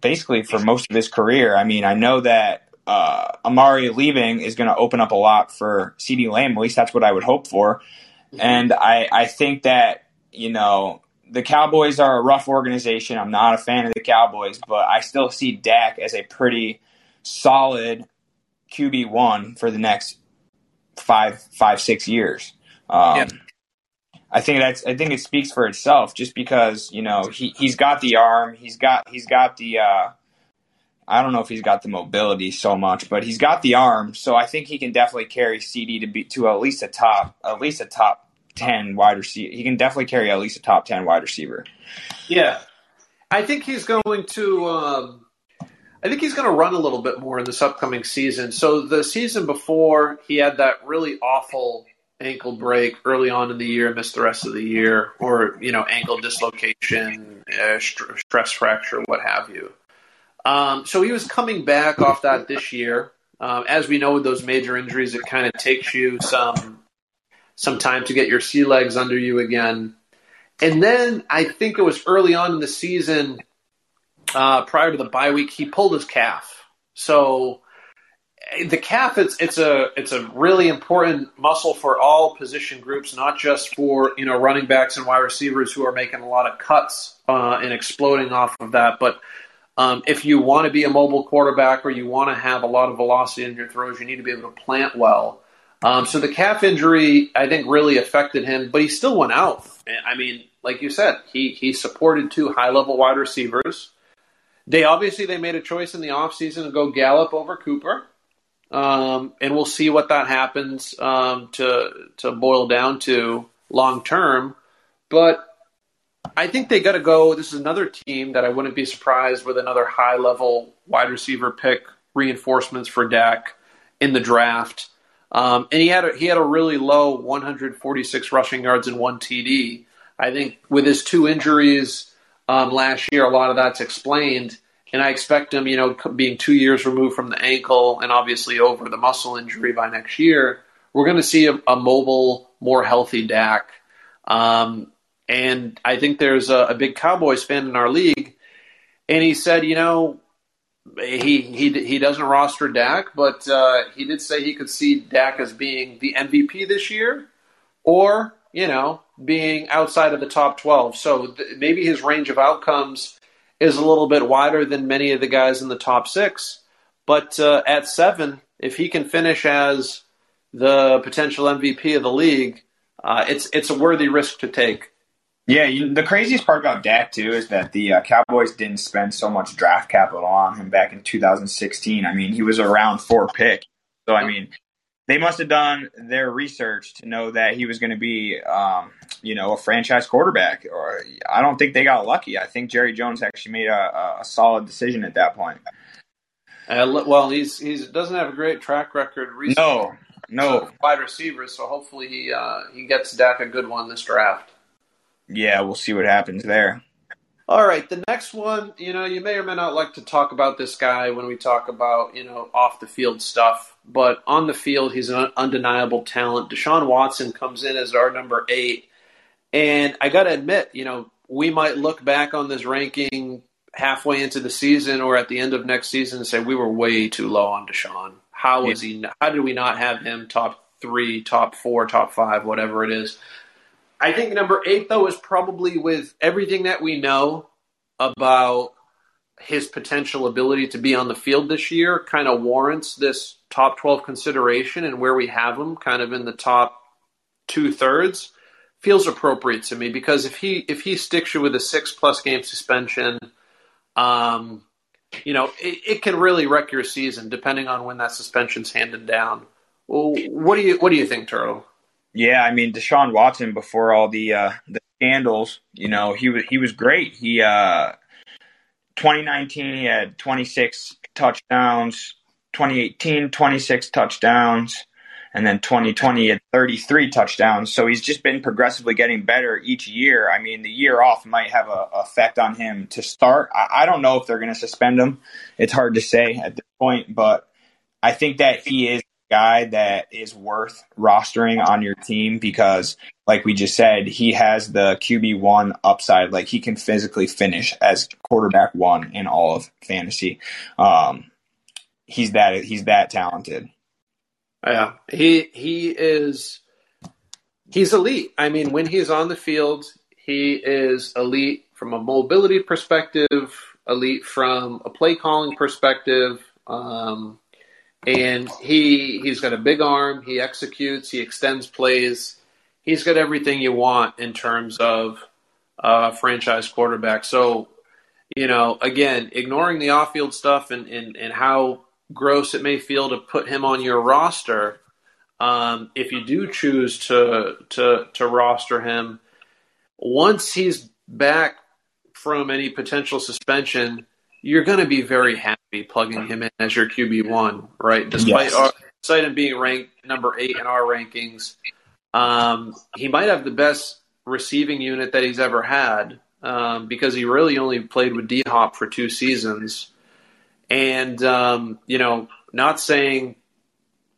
basically for most of his career. I mean, I know that uh, Amari leaving is going to open up a lot for CeeDee Lamb. At least that's what I would hope for. Mm-hmm. And I, I think that you know, the Cowboys are a rough organization. I'm not a fan of the Cowboys, but I still see Dak as a pretty solid QB one for the next five, five, six years. Um, yeah. I think that's. I think it speaks for itself, just because you know he he's got the arm, he's got he's got the. Uh, I don't know if he's got the mobility so much, but he's got the arm, so I think he can definitely carry CeeDee to be to at least a top, at least a top ten wide receiver. He can definitely carry at least a top ten wide receiver. Yeah, I think he's going to. Um, I think he's going to run a little bit more in this upcoming season. So the season before, he had that really awful ankle break early on in the year, missed the rest of the year, or you know, ankle dislocation, uh, stress fracture, what have you. Um, so he was coming back off that this year. Um, as we know, with those major injuries, it kind of takes you some some time to get your sea legs under you again. And then I think it was early on in the season, uh, prior to the bye week, he pulled his calf. So the calf it's it's a it's a really important muscle for all position groups, not just for you know running backs and wide receivers who are making a lot of cuts uh, and exploding off of that, but um, if you want to be a mobile quarterback or you want to have a lot of velocity in your throws, you need to be able to plant well. Um, so the calf injury, I think, really affected him, but he still went out. I mean, like you said, he he supported two high level wide receivers. They obviously they made a choice in the offseason to go Gallup over Cooper. Um, and we'll see what that happens um, to to boil down to long term. But I think they got to go. This is another team that I wouldn't be surprised with another high level wide receiver pick reinforcements for Dak in the draft. Um, and he had a, he had a really low 146 rushing yards and one TD. I think with his two injuries um, last year, a lot of that's explained. And I expect him, you know, being two years removed from the ankle and obviously over the muscle injury by next year, we're going to see a, a, mobile, more healthy Dak. Um, and I think there's a, a big Cowboys fan in our league, and he said, you know, he he he doesn't roster Dak, but uh, he did say he could see Dak as being the MVP this year, or you know, being outside of the top twelve. So th- maybe his range of outcomes is a little bit wider than many of the guys in the top six. But uh, at seven, if he can finish as the potential MVP of the league, uh, it's it's a worthy risk to take. Yeah, you, the craziest part about Dak too is that the uh, Cowboys didn't spend so much draft capital on him back in 2016. I mean, he was a round four pick, so I mean, they must have done their research to know that he was going to be, um, you know, a franchise quarterback. Or I don't think they got lucky. I think Jerry Jones actually made a, a solid decision at that point. Uh, well, he's he doesn't have a great track record. Recently. No, no wide receivers. So hopefully he uh, he gets Dak a good one this draft yeah, we'll see what happens there. All right, the next one, you know, you may or may not like to talk about this guy when we talk about, you know, off the field stuff, but on the field, he's an undeniable talent. Deshaun Watson comes in as our number eight. And I got to admit, you know, we might look back on this ranking halfway into the season or at the end of next season and say we were way too low on Deshaun. How was he? How did we not have him top three, top four, top five, whatever it is? I think number eight, though, is probably with everything that we know about his potential ability to be on the field this year, kind of warrants this top 12 consideration and where we have him kind of in the top two thirds feels appropriate to me because if he if he sticks you with a six plus game suspension um you know it, it can really wreck your season depending on when that suspension's handed down. Well, what do you what do you think turtle yeah, I mean Deshaun Watson before all the uh, the scandals, you know, he was he was great. He uh, 2019 he had 26 touchdowns, 2018 26 touchdowns, and then 2020 he had 33 touchdowns. So he's just been progressively getting better each year. I mean, the year off might have a, effect on him to start. I, I don't know if they're going to suspend him. It's hard to say at this point, but I think that he is guy that is worth rostering on your team because, like we just said, he has the QB one upside. Like he can physically finish as quarterback one in all of fantasy. Um, he's that he's that talented. Yeah, he he is he's elite. I mean, when he's on the field, he is elite from a mobility perspective, elite from a play calling perspective. Um, and he he's got a big arm. He executes. He extends plays. He's got everything you want in terms of uh, franchise quarterback. So, you know, again, ignoring the off-field stuff and, and, and how gross it may feel to put him on your roster, um, if you do choose to to to roster him, once he's back from any potential suspension, you're going to be very happy plugging him in as your QB one, right? Despite yes. our, despite him being ranked number eight in our rankings, um, he might have the best receiving unit that he's ever had um, because he really only played with D Hop for two seasons, and um, you know, not saying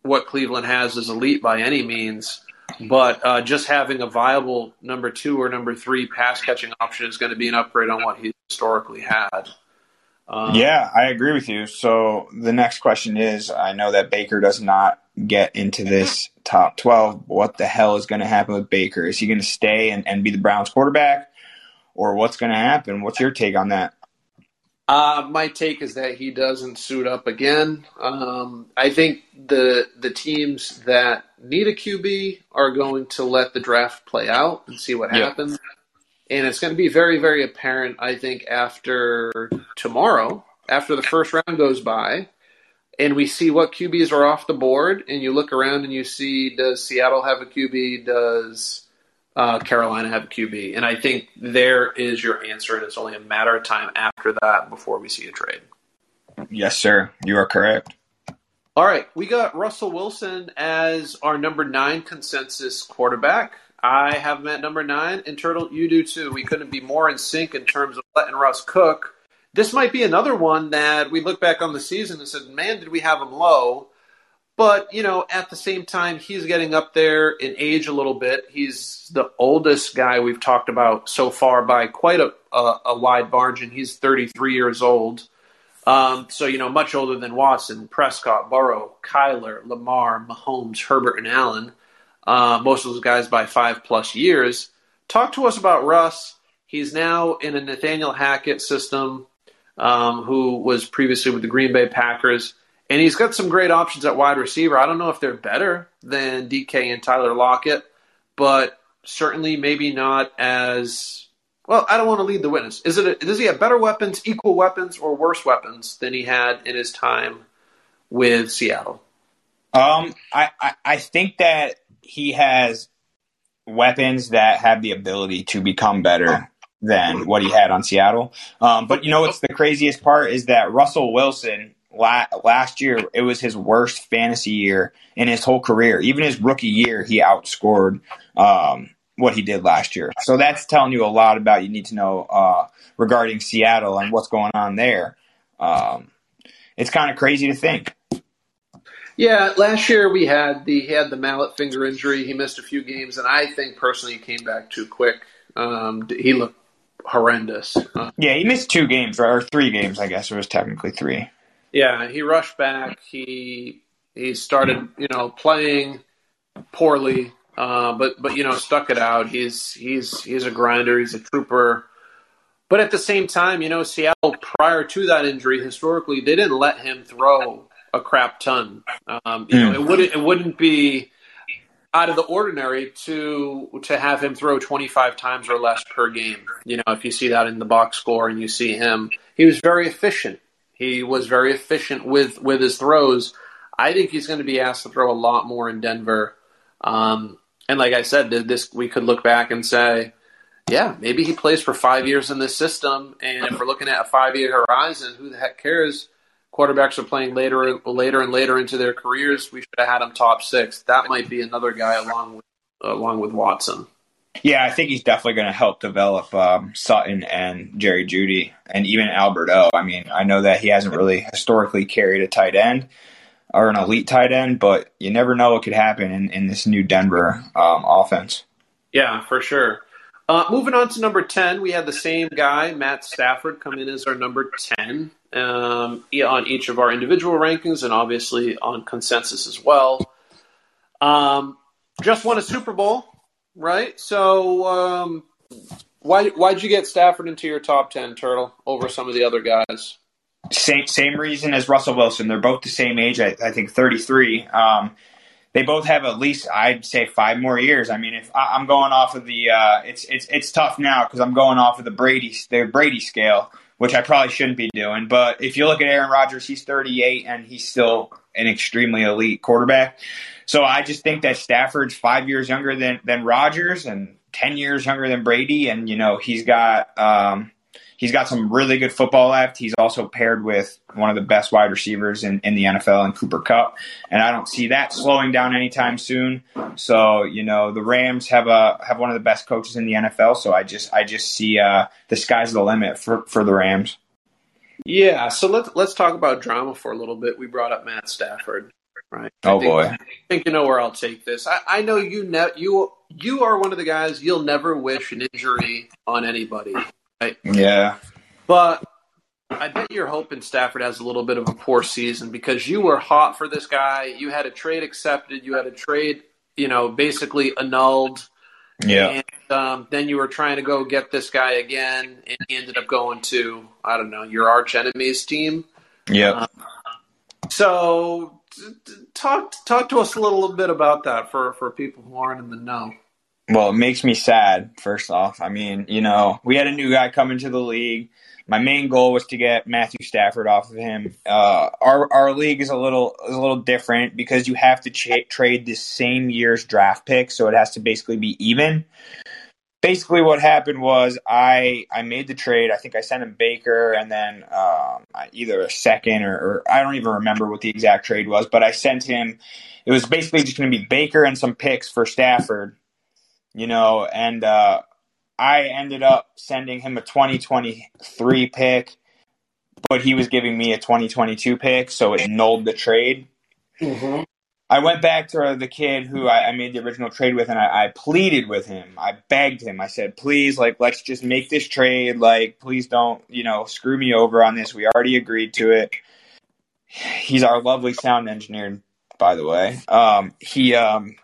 what Cleveland has is elite by any means. But uh, just having a viable number two or number three pass catching option is going to be an upgrade on what he historically had. Um, yeah, I agree with you. So the next question is I know that Baker does not get into this top 12. What the hell is going to happen with Baker? Is he going to stay and, and be the Browns quarterback? Or what's going to happen? What's your take on that? Uh, my take is that he doesn't suit up again. Um, I think the the teams that need a QB are going to let the draft play out and see what yeah. happens. And it's going to be very, very apparent, I think, after tomorrow, after the first round goes by, and we see what QBs are off the board, and you look around and you see does Seattle have a QB? Does uh, Carolina have a QB? And I think there is your answer, and it's only a matter of time after that before we see a trade. Yes, sir. You are correct. All right, we got Russell Wilson as our number nine consensus quarterback. I have at number nine, and Turtle, you do too. We couldn't be more in sync in terms of letting Russ cook this might be another one that we look back on the season and said, man, did we have him low? But, you know, at the same time, he's getting up there in age a little bit. He's the oldest guy we've talked about so far by quite a, a, a wide margin. He's 33 years old. Um, so, you know, much older than Watson, Prescott, Burrow, Kyler, Lamar, Mahomes, Herbert, and Allen. Uh, most of those guys by five plus years. Talk to us about Russ. He's now in a Nathaniel Hackett system um, who was previously with the Green Bay Packers. And he's got some great options at wide receiver. I don't know if they're better than DK and Tyler Lockett, but certainly maybe not as well. I don't want to lead the witness. Is it? A, does he have better weapons, equal weapons, or worse weapons than he had in his time with Seattle? Um, I, I, I think that he has weapons that have the ability to become better than what he had on Seattle. Um, but you know what's the craziest part is that Russell Wilson la- last year it was his worst fantasy year in his whole career. Even his rookie year, he outscored um, what he did last year. So that's telling you a lot about you need to know uh, regarding Seattle and what's going on there. Um, it's kind of crazy to think. Yeah, last year we had the he had the mallet finger injury. He missed a few games, and I think personally he came back too quick. Um, he looked horrendous. Uh, yeah, he missed two games or three games. I guess it was technically three. Yeah, he rushed back. He he started, you know, playing poorly, uh, but but you know, stuck it out. He's he's he's a grinder. He's a trooper. But at the same time, you know, Seattle prior to that injury, historically, they didn't let him throw a crap ton. Um, you mm. know, hmm. it wouldn't it wouldn't be out of the ordinary to to have him throw 25 times or less per game. You know, if you see that in the box score and you see him, he was very efficient. He was very efficient with with his throws. I think he's going to be asked to throw a lot more in Denver. Um, and like I said, this we could look back and say, yeah, maybe he plays for five years in this system. And if we're looking at a five year horizon, who the heck cares? Quarterbacks are playing later, later and later into their careers. We should have had him top six. That might be another guy along with along with Watson. Yeah, I think he's definitely going to help develop um, Sutton and Jerry Jeudy and even Albert O. I mean, I know that he hasn't really historically carried a tight end or an elite tight end, but you never know what could happen in, in this new Denver um, offense. Yeah, for sure. Uh, moving on to number 10, we had the same guy, Matt Stafford, come in as our number 10 um, on each of our individual rankings and obviously on consensus as well. Um, just won a Super Bowl, right? So um, why why'd you get Stafford into your top ten, Turtle, over some of the other guys? Same same reason as Russell Wilson. They're both the same age. I, I think thirty three. Um, they both have at least I'd say five more years. I mean, if I, am going off of the, uh, it's it's it's tough now because I'm going off of the Brady the Brady scale which I probably shouldn't be doing. But if you look at Aaron Rodgers, he's 38 and he's still an extremely elite quarterback. So I just think that Stafford's five years younger than than Rodgers and 10 years younger than Brady, and you know he's got um, he's got some really good football left. He's also paired with one of the best wide receivers in, in the NFL in Cooper Kupp. And I don't see that slowing down anytime soon. So, you know, the Rams have a have one of the best coaches in the NFL. So I just I just see uh, the sky's the limit for, for the Rams. Yeah, so let's let's talk about drama for a little bit. We brought up Matt Stafford, right? Oh think, boy, I think you know where I'll take this. I, I know you ne- you you are one of the guys you'll never wish an injury on anybody. Right? Yeah. But I bet you're hoping Stafford has a little bit of a poor season because you were hot for this guy. You had a trade accepted. You had a trade, you know, basically annulled. Yeah. And um, then you were trying to go get this guy again, and he ended up going to I don't know your arch enemy's team. Yeah. Um, so t- t- talk talk to us a little bit about that for for people who aren't in the know. Well, it makes me sad. First off, I mean, you know, we had a new guy come into the league. My main goal was to get Matthew Stafford off of him. Uh, our our league is a little is a little different because you have to ch- trade the same year's draft pick, so it has to basically be even. Basically, what happened was I I made the trade. I think I sent him Baker and then um, either a second or, or I don't even remember what the exact trade was, but I sent him. It was basically just going to be Baker and some picks for Stafford you know, and uh, I ended up sending him a 2023 pick, but he was giving me a 2022 pick, so it nulled the trade. Mm-hmm. I went back to the kid who I, I made the original trade with, and I, I, pleaded with him. I begged him. I said, "Please, like, let's just make this trade. Like, please don't, you know, screw me over on this. We already agreed to it." He's our lovely sound engineer, by the way. Um, he um,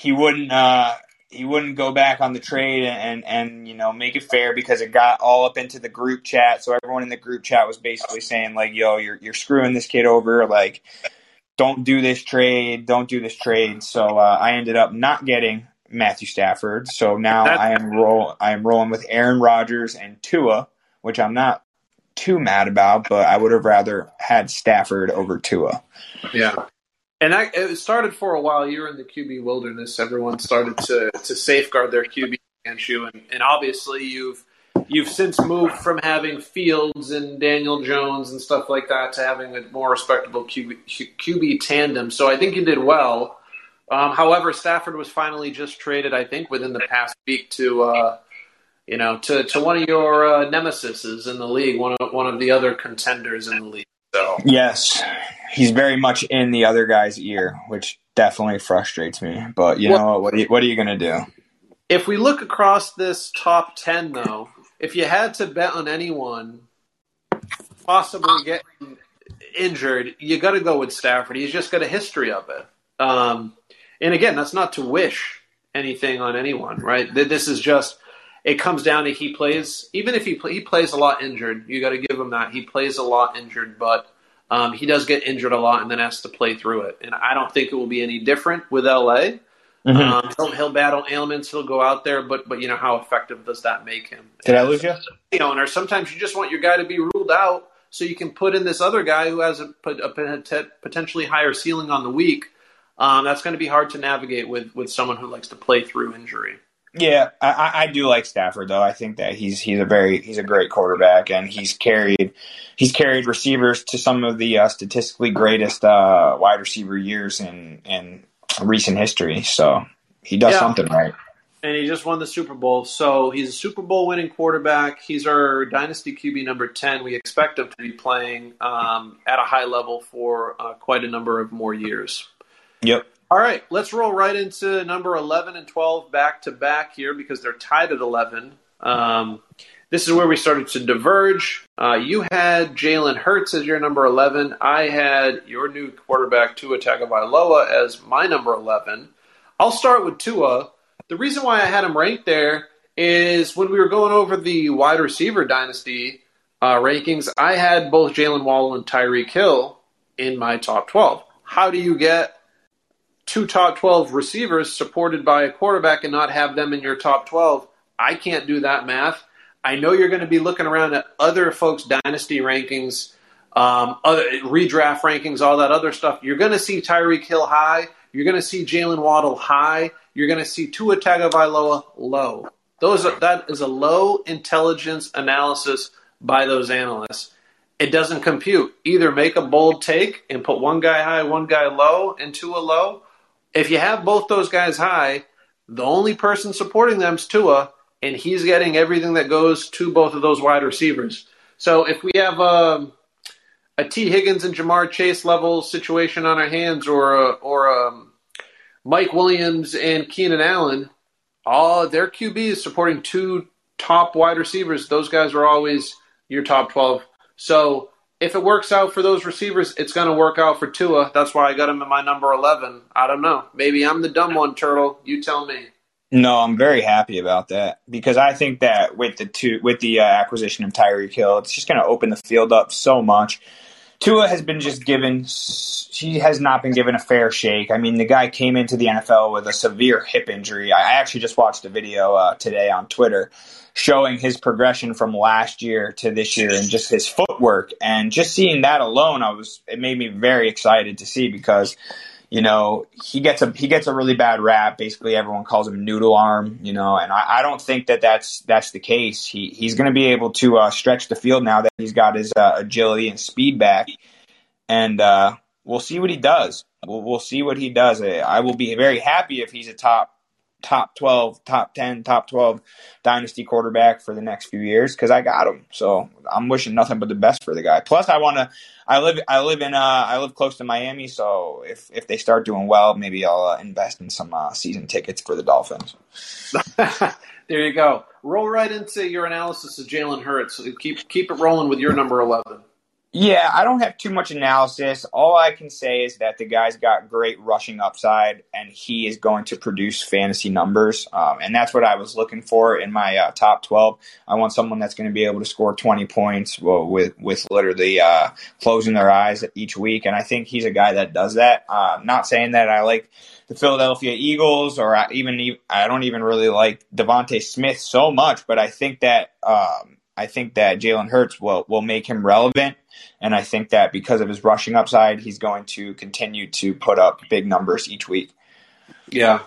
he wouldn't uh, he wouldn't go back on the trade and, and, and you know make it fair because it got all up into the group chat. So everyone in the group chat was basically saying like, "Yo, you're you're screwing this kid over. Like, don't do this trade. Don't do this trade." So uh, I ended up not getting Matthew Stafford. So now That's- I am roll I am rolling with Aaron Rodgers and Tua, which I'm not too mad about, but I would have rather had Stafford over Tua. Yeah. And that, it started for a while. You were in the QB wilderness. Everyone started to, to safeguard their QB against you, and, and obviously you've you've since moved from having Fields and Daniel Jones and stuff like that to having a more respectable QB, QB tandem. So I think you did well. Um, however, Stafford was finally just traded. I think within the past week to uh, you know to, to one of your uh, nemesises in the league, one of one of the other contenders in the league. So yes, he's very much in the other guy's ear, which definitely frustrates me. But you well, know what? What are you, what are you going to do? If we look across this top ten, though, if you had to bet on anyone possibly getting injured, you got to go with Stafford. He's just got a history of it. Um, and again, that's not to wish anything on anyone, right? This is just it comes down to he plays even if he play, he plays a lot injured. You got to give him that he plays a lot injured, but um, he does get injured a lot and then has to play through it. And I don't think it will be any different with LA. Mm-hmm. Um, he'll, he'll, battle ailments. He'll go out there, but but you know how effective does that make him? Did I lose you? You know, and sometimes you just want your guy to be ruled out so you can put in this other guy who has a, a potentially higher ceiling on the week. Um, that's going to be hard to navigate with with someone who likes to play through injury. Yeah, I, I do like Stafford though. I think that he's he's a very he's a great quarterback, and he's carried he's carried receivers to some of the uh, statistically greatest uh, wide receiver years in in recent history. So he does yeah. something right. And he just won the Super Bowl, so he's a Super Bowl winning quarterback. He's our dynasty QB number ten. We expect him to be playing um, at a high level for uh, quite a number of more years. Yep. All right, let's roll right into number 11 and 12 back to back here because they're tied at 11. Um, this is where we started to diverge. Uh, you had Jalen Hurts as your number 11. I had your new quarterback, Tua Tagovailoa, as my number 11. I'll start with Tua. The reason why I had him ranked there is when we were going over the wide receiver dynasty uh, rankings, I had both Jaylen Waddle and Tyreek Hill in my top 12. How do you get two top 12 receivers supported by a quarterback and not have them in your top 12. I can't do that math. I know you're going to be looking around at other folks' dynasty rankings, um, other redraft rankings, all that other stuff. You're going to see Tyreek Hill high. You're going to see Jaylen Waddle high. You're going to see Tua Tagovailoa low. Those are, that is a low intelligence analysis by those analysts. It doesn't compute. Either make a bold take and put one guy high, one guy low, and Tua low, if you have both those guys high, the only person supporting them is Tua, and he's getting everything that goes to both of those wide receivers. So if we have um, a, a Higgins and Ja'Marr Chase level situation on our hands, or a, or a Mike Williams and Keenan Allen, all their QB is supporting two top wide receivers. Those guys are always your top twelve. So if it works out for those receivers, it's going to work out for Tua. That's why I got him in my number 11. I don't know. Maybe I'm the dumb one, Turtle. You tell me. No, I'm very happy about that because I think that with the two with the uh, acquisition of Tyreek Hill, it's just going to open the field up so much. Tua has been just given he has not been given a fair shake. I mean, the guy came into the NFL with a severe hip injury. I actually just watched a video uh, today on Twitter showing his progression from last year to this year and just his footwork and just seeing that alone, I was it made me very excited to see because you know, he gets a he gets a really bad rap. Basically, everyone calls him noodle arm. You know, and I, I don't think that that's that's the case. He he's going to be able to uh, stretch the field now that he's got his uh, agility and speed back, and uh, we'll see what he does. We'll, we'll see what he does. I will be very happy if he's a top top 12, top 10, top 12 dynasty quarterback for the next few years because I got him. So I'm wishing nothing but the best for the guy. Plus, I want to. I live. I live in. Uh, I live close to Miami, so if if they start doing well, maybe I'll uh, invest in some uh, season tickets for the Dolphins. *laughs* there you go. Roll right into your analysis of Jalen Hurts. Keep keep it rolling with your number eleven. Yeah, I don't have too much analysis. All I can say is that the guy's got great rushing upside, and he is going to produce fantasy numbers. Um, and that's what I was looking for in my uh, top twelve. I want someone that's going to be able to score twenty points with with literally uh, closing their eyes each week. And I think he's a guy that does that. Uh, not saying that I like the Philadelphia Eagles, or I even I don't even really like DeVonta Smith so much, but I think that. Um, I think that Jalen Hurts will will make him relevant, and I think that because of his rushing upside, he's going to continue to put up big numbers each week. Yeah,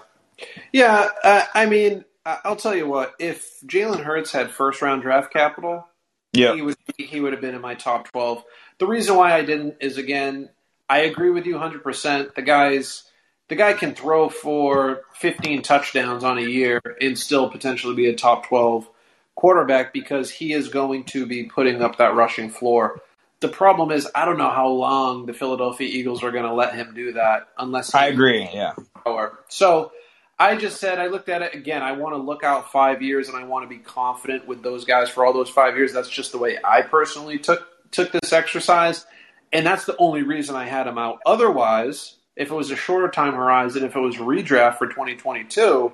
yeah. Uh, I mean, I'll tell you what. If Jalen Hurts had first round draft capital, yeah, he would he would have been in my top twelve. The reason why I didn't is again, I agree with you 100. percent The guy's the guy can throw for 15 touchdowns on a year and still potentially be a top 12 quarterback because he is going to be putting up that rushing floor. The problem is, I don't know how long the Philadelphia Eagles are going to let him do that unless I agree. Yeah. So I just said I looked at it again. I want to look out five years and I want to be confident with those guys for all those five years. That's just the way I personally took took this exercise, and that's the only reason I had him out. Otherwise, if it was a shorter time horizon, if it was redraft for 2022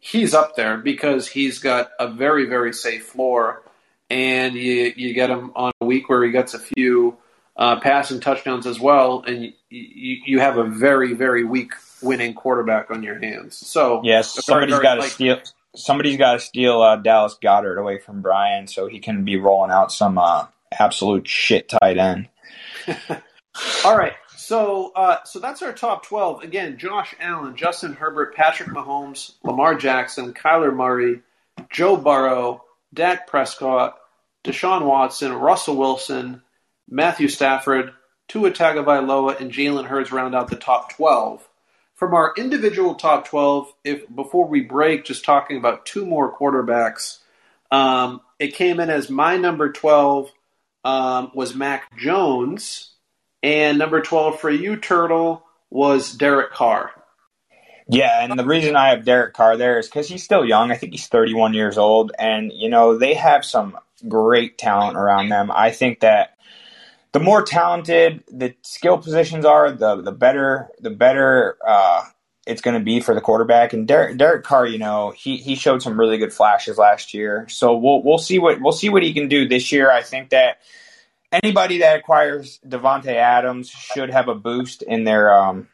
he's up there because he's got a very very safe floor, and you you get him on a week where he gets a few uh, passing touchdowns as well, and you, you, you have a very very weak winning quarterback on your hands. So yes, somebody's got to steal. Somebody's got to steal uh, Dallas Goedert away from Brian so he can be rolling out some uh, absolute shit tight end. *laughs* All right, so, uh, so that's our top 12. Again, Josh Allen, Justin Herbert, Patrick Mahomes, Lamar Jackson, Kyler Murray, Joe Burrow, Dak Prescott, Deshaun Watson, Russell Wilson, Matthew Stafford, Tua Tagovailoa, and Jalen Hurts round out the top 12. From our individual top 12, if before we break, just talking about two more quarterbacks, um, it came in as my number 12 um, was Mac Jones and number 12 for you, Turtle, was Derek Carr. Yeah, and the reason I have Derek Carr there is because he's still young. I think he's 31 years old, and you know they have some great talent around them. I think that the more talented the skill positions are, the the better the better uh, it's going to be for the quarterback. And Derek, Derek Carr, you know, he he showed some really good flashes last year, so we'll we'll see what we'll see what he can do this year. I think that anybody that acquires Davante Adams should have a boost in their um,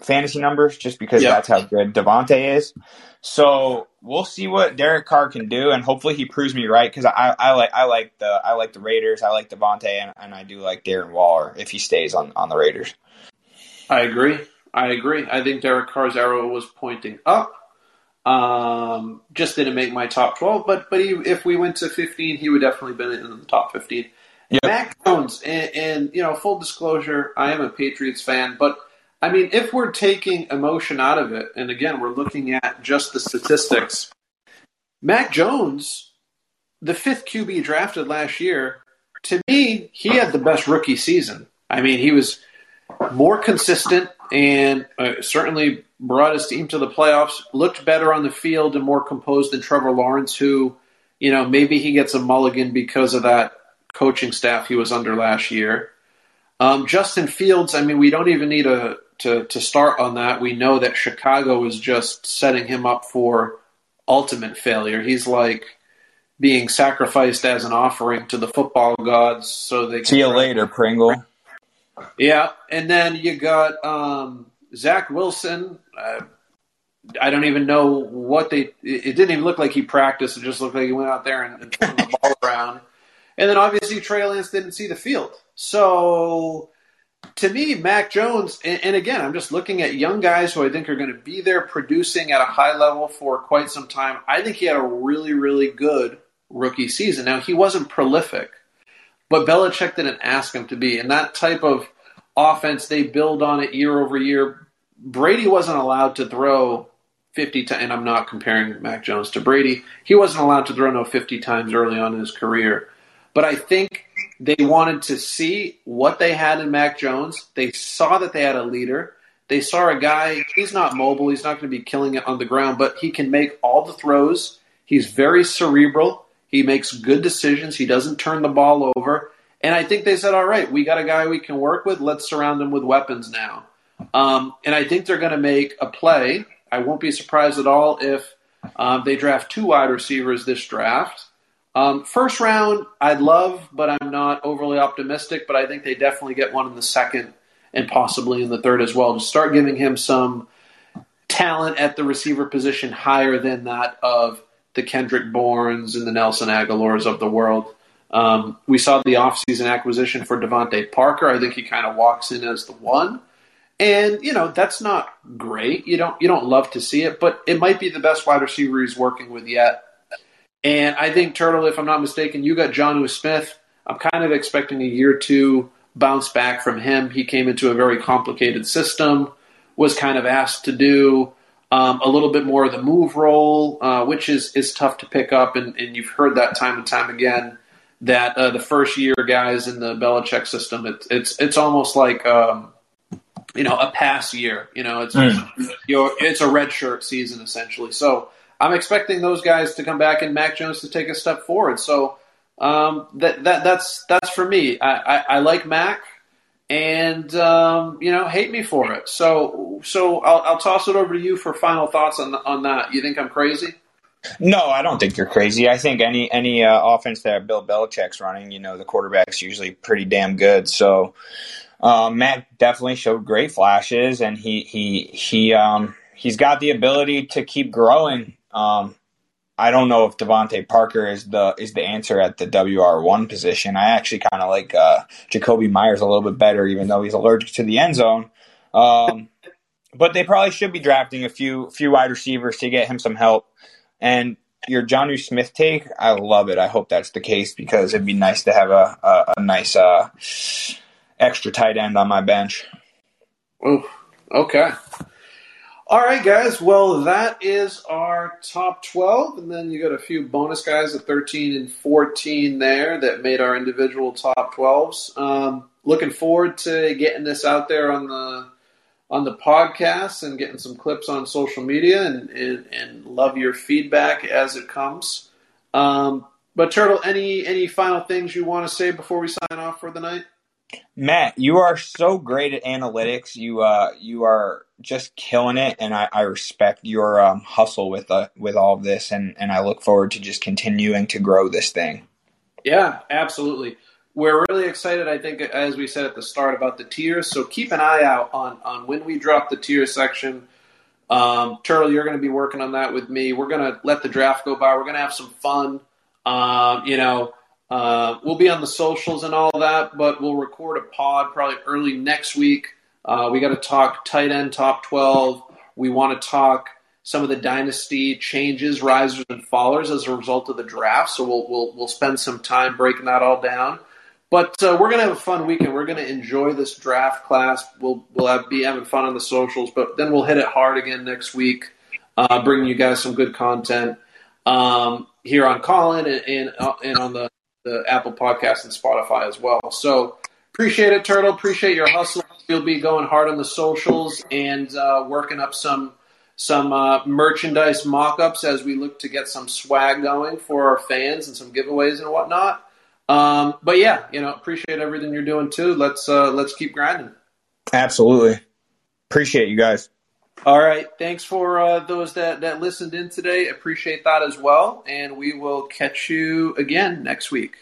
fantasy numbers just because yep. that's how good Davante is. So we'll see what Derek Carr can do, and hopefully he proves me right because I, I, like I like the I like the Raiders, I like Davante, and, and I do like Darren Waller if he stays on on the Raiders. I agree. I agree. I think Derek Carr's arrow was pointing up. Um, just didn't make my top twelve, but but he, if we went to fifteen, he would definitely been in the top fifteen. Yep. Mac Jones, and, and, you know, full disclosure, I am a Patriots fan, but I mean, if we're taking emotion out of it, and again, we're looking at just the statistics, Mac Jones, the fifth QB drafted last year, to me, he had the best rookie season. I mean, he was more consistent and uh, certainly brought his team to the playoffs, looked better on the field and more composed than Trevor Lawrence, who, you know, maybe he gets a mulligan because of that coaching staff he was under last year. Um, Justin Fields, I mean, we don't even need a, to, to start on that. We know that Chicago is just setting him up for ultimate failure. He's like being sacrificed as an offering to the football gods so they see you later, Pringle. Yeah, and then you got um, Zach Wilson. Uh, I don't even know what they. It didn't even look like he practiced. It just looked like he went out there and, and threw the ball *laughs* around. And then obviously Trey Lance didn't see the field. So to me, Mac Jones, and, and again, I'm just looking at young guys who I think are going to be there producing at a high level for quite some time. I think he had a really, really good rookie season. Now he wasn't prolific, but Belichick didn't ask him to be. And that type of offense, they build on it year over year. Brady wasn't allowed to throw 50 times, and I'm not comparing Mac Jones to Brady. He wasn't allowed to throw no 50 times early on in his career. But I think they wanted to see what they had in Mac Jones. They saw that they had a leader. They saw a guy, he's not mobile, he's not going to be killing it on the ground, but he can make all the throws. He's very cerebral. He makes good decisions. He doesn't turn the ball over. And I think they said, all right, we got a guy we can work with. Let's surround him with weapons now. Um, and I think they're going to make a play. I won't be surprised at all if um, they draft two wide receivers this draft. Um, first round, I'd love, but I'm not overly optimistic. But I think they definitely get one in the second and possibly in the third as well to start giving him some talent at the receiver position higher than that of the Kendrick Bournes and the Nelson Agholors of the world. Um, we saw the offseason acquisition for DeVante Parker. I think he kind of walks in as the one. And you know that's not great. You don't you don't love to see it, but it might be the best wide receiver he's working with yet. And I think Turtle, if I'm not mistaken, you got Jonnu Smith. I'm kind of expecting a year two bounce back from him. He came into a very complicated system, was kind of asked to do um, a little bit more of the move role, uh, which is is tough to pick up, and, and you've heard that time and time again. That uh, the first year guys in the Belichick system, it's it's it's almost like um, you know a pass year. You know, it's mm. it's a red shirt season essentially. So I'm expecting those guys to come back and Mac Jones to take a step forward. So um, that that that's that's for me. I, I, I like Mac and um, you know hate me for it. So so I'll, I'll toss it over to you for final thoughts on on that. You think I'm crazy? No, I don't think you're crazy. I think any any uh, offense that Bill Belichick's running, you know, the quarterback's usually pretty damn good. So um, Matt definitely showed great flashes, and he he he um, he's got the ability to keep growing. Um, I don't know if DeVante Parker is the is the answer at the WR one position. I actually kind of like uh, Jakobi Meyers a little bit better, even though he's allergic to the end zone. Um, but they probably should be drafting a few few wide receivers to get him some help. And your Jonnu Smith take, I love it. I hope that's the case because it'd be nice to have a a, a nice uh, extra tight end on my bench. Ooh, okay. All right, guys. Well, that is our top 12. And then you got a few bonus guys at 13 and 14 there that made our individual top 12s. Um, looking forward to getting this out there on the on the podcast and getting some clips on social media and, and, and love your feedback as it comes. Um, but Turtle, any any final things you want to say before we sign off for the night? Matt, you are so great at analytics. You uh, you are just killing it, and I, I respect your um, hustle with uh, with all of this, and and I look forward to just continuing to grow this thing. Yeah, absolutely. We're really excited. I think, as we said at the start, about the tiers. So keep an eye out on on when we drop the tier section. Um, Turtle, you're going to be working on that with me. We're going to let the draft go by. We're going to have some fun. Um, you know uh, we'll be on the socials and all that, but we'll record a pod probably early next week. Uh, we got to talk tight end top 12. We want to talk some of the dynasty changes, risers and fallers as a result of the draft. So we'll we'll, we'll spend some time breaking that all down. But uh, we're gonna have a fun weekend. We're gonna enjoy this draft class. We'll we'll have, be having fun on the socials, but then we'll hit it hard again next week, uh, bringing you guys some good content um, here on Callin and and, uh, and on the the Apple Podcast and Spotify as well. So appreciate it, Turtle. Appreciate your hustle. You'll be going hard on the socials and uh, working up some some uh, merchandise mock-ups as we look to get some swag going for our fans and some giveaways and whatnot. Um, but yeah, you know, appreciate everything you're doing too. Let's uh, let's keep grinding. Absolutely, appreciate you guys. All right. Thanks for uh, those that, that listened in today. Appreciate that as well. And we will catch you again next week.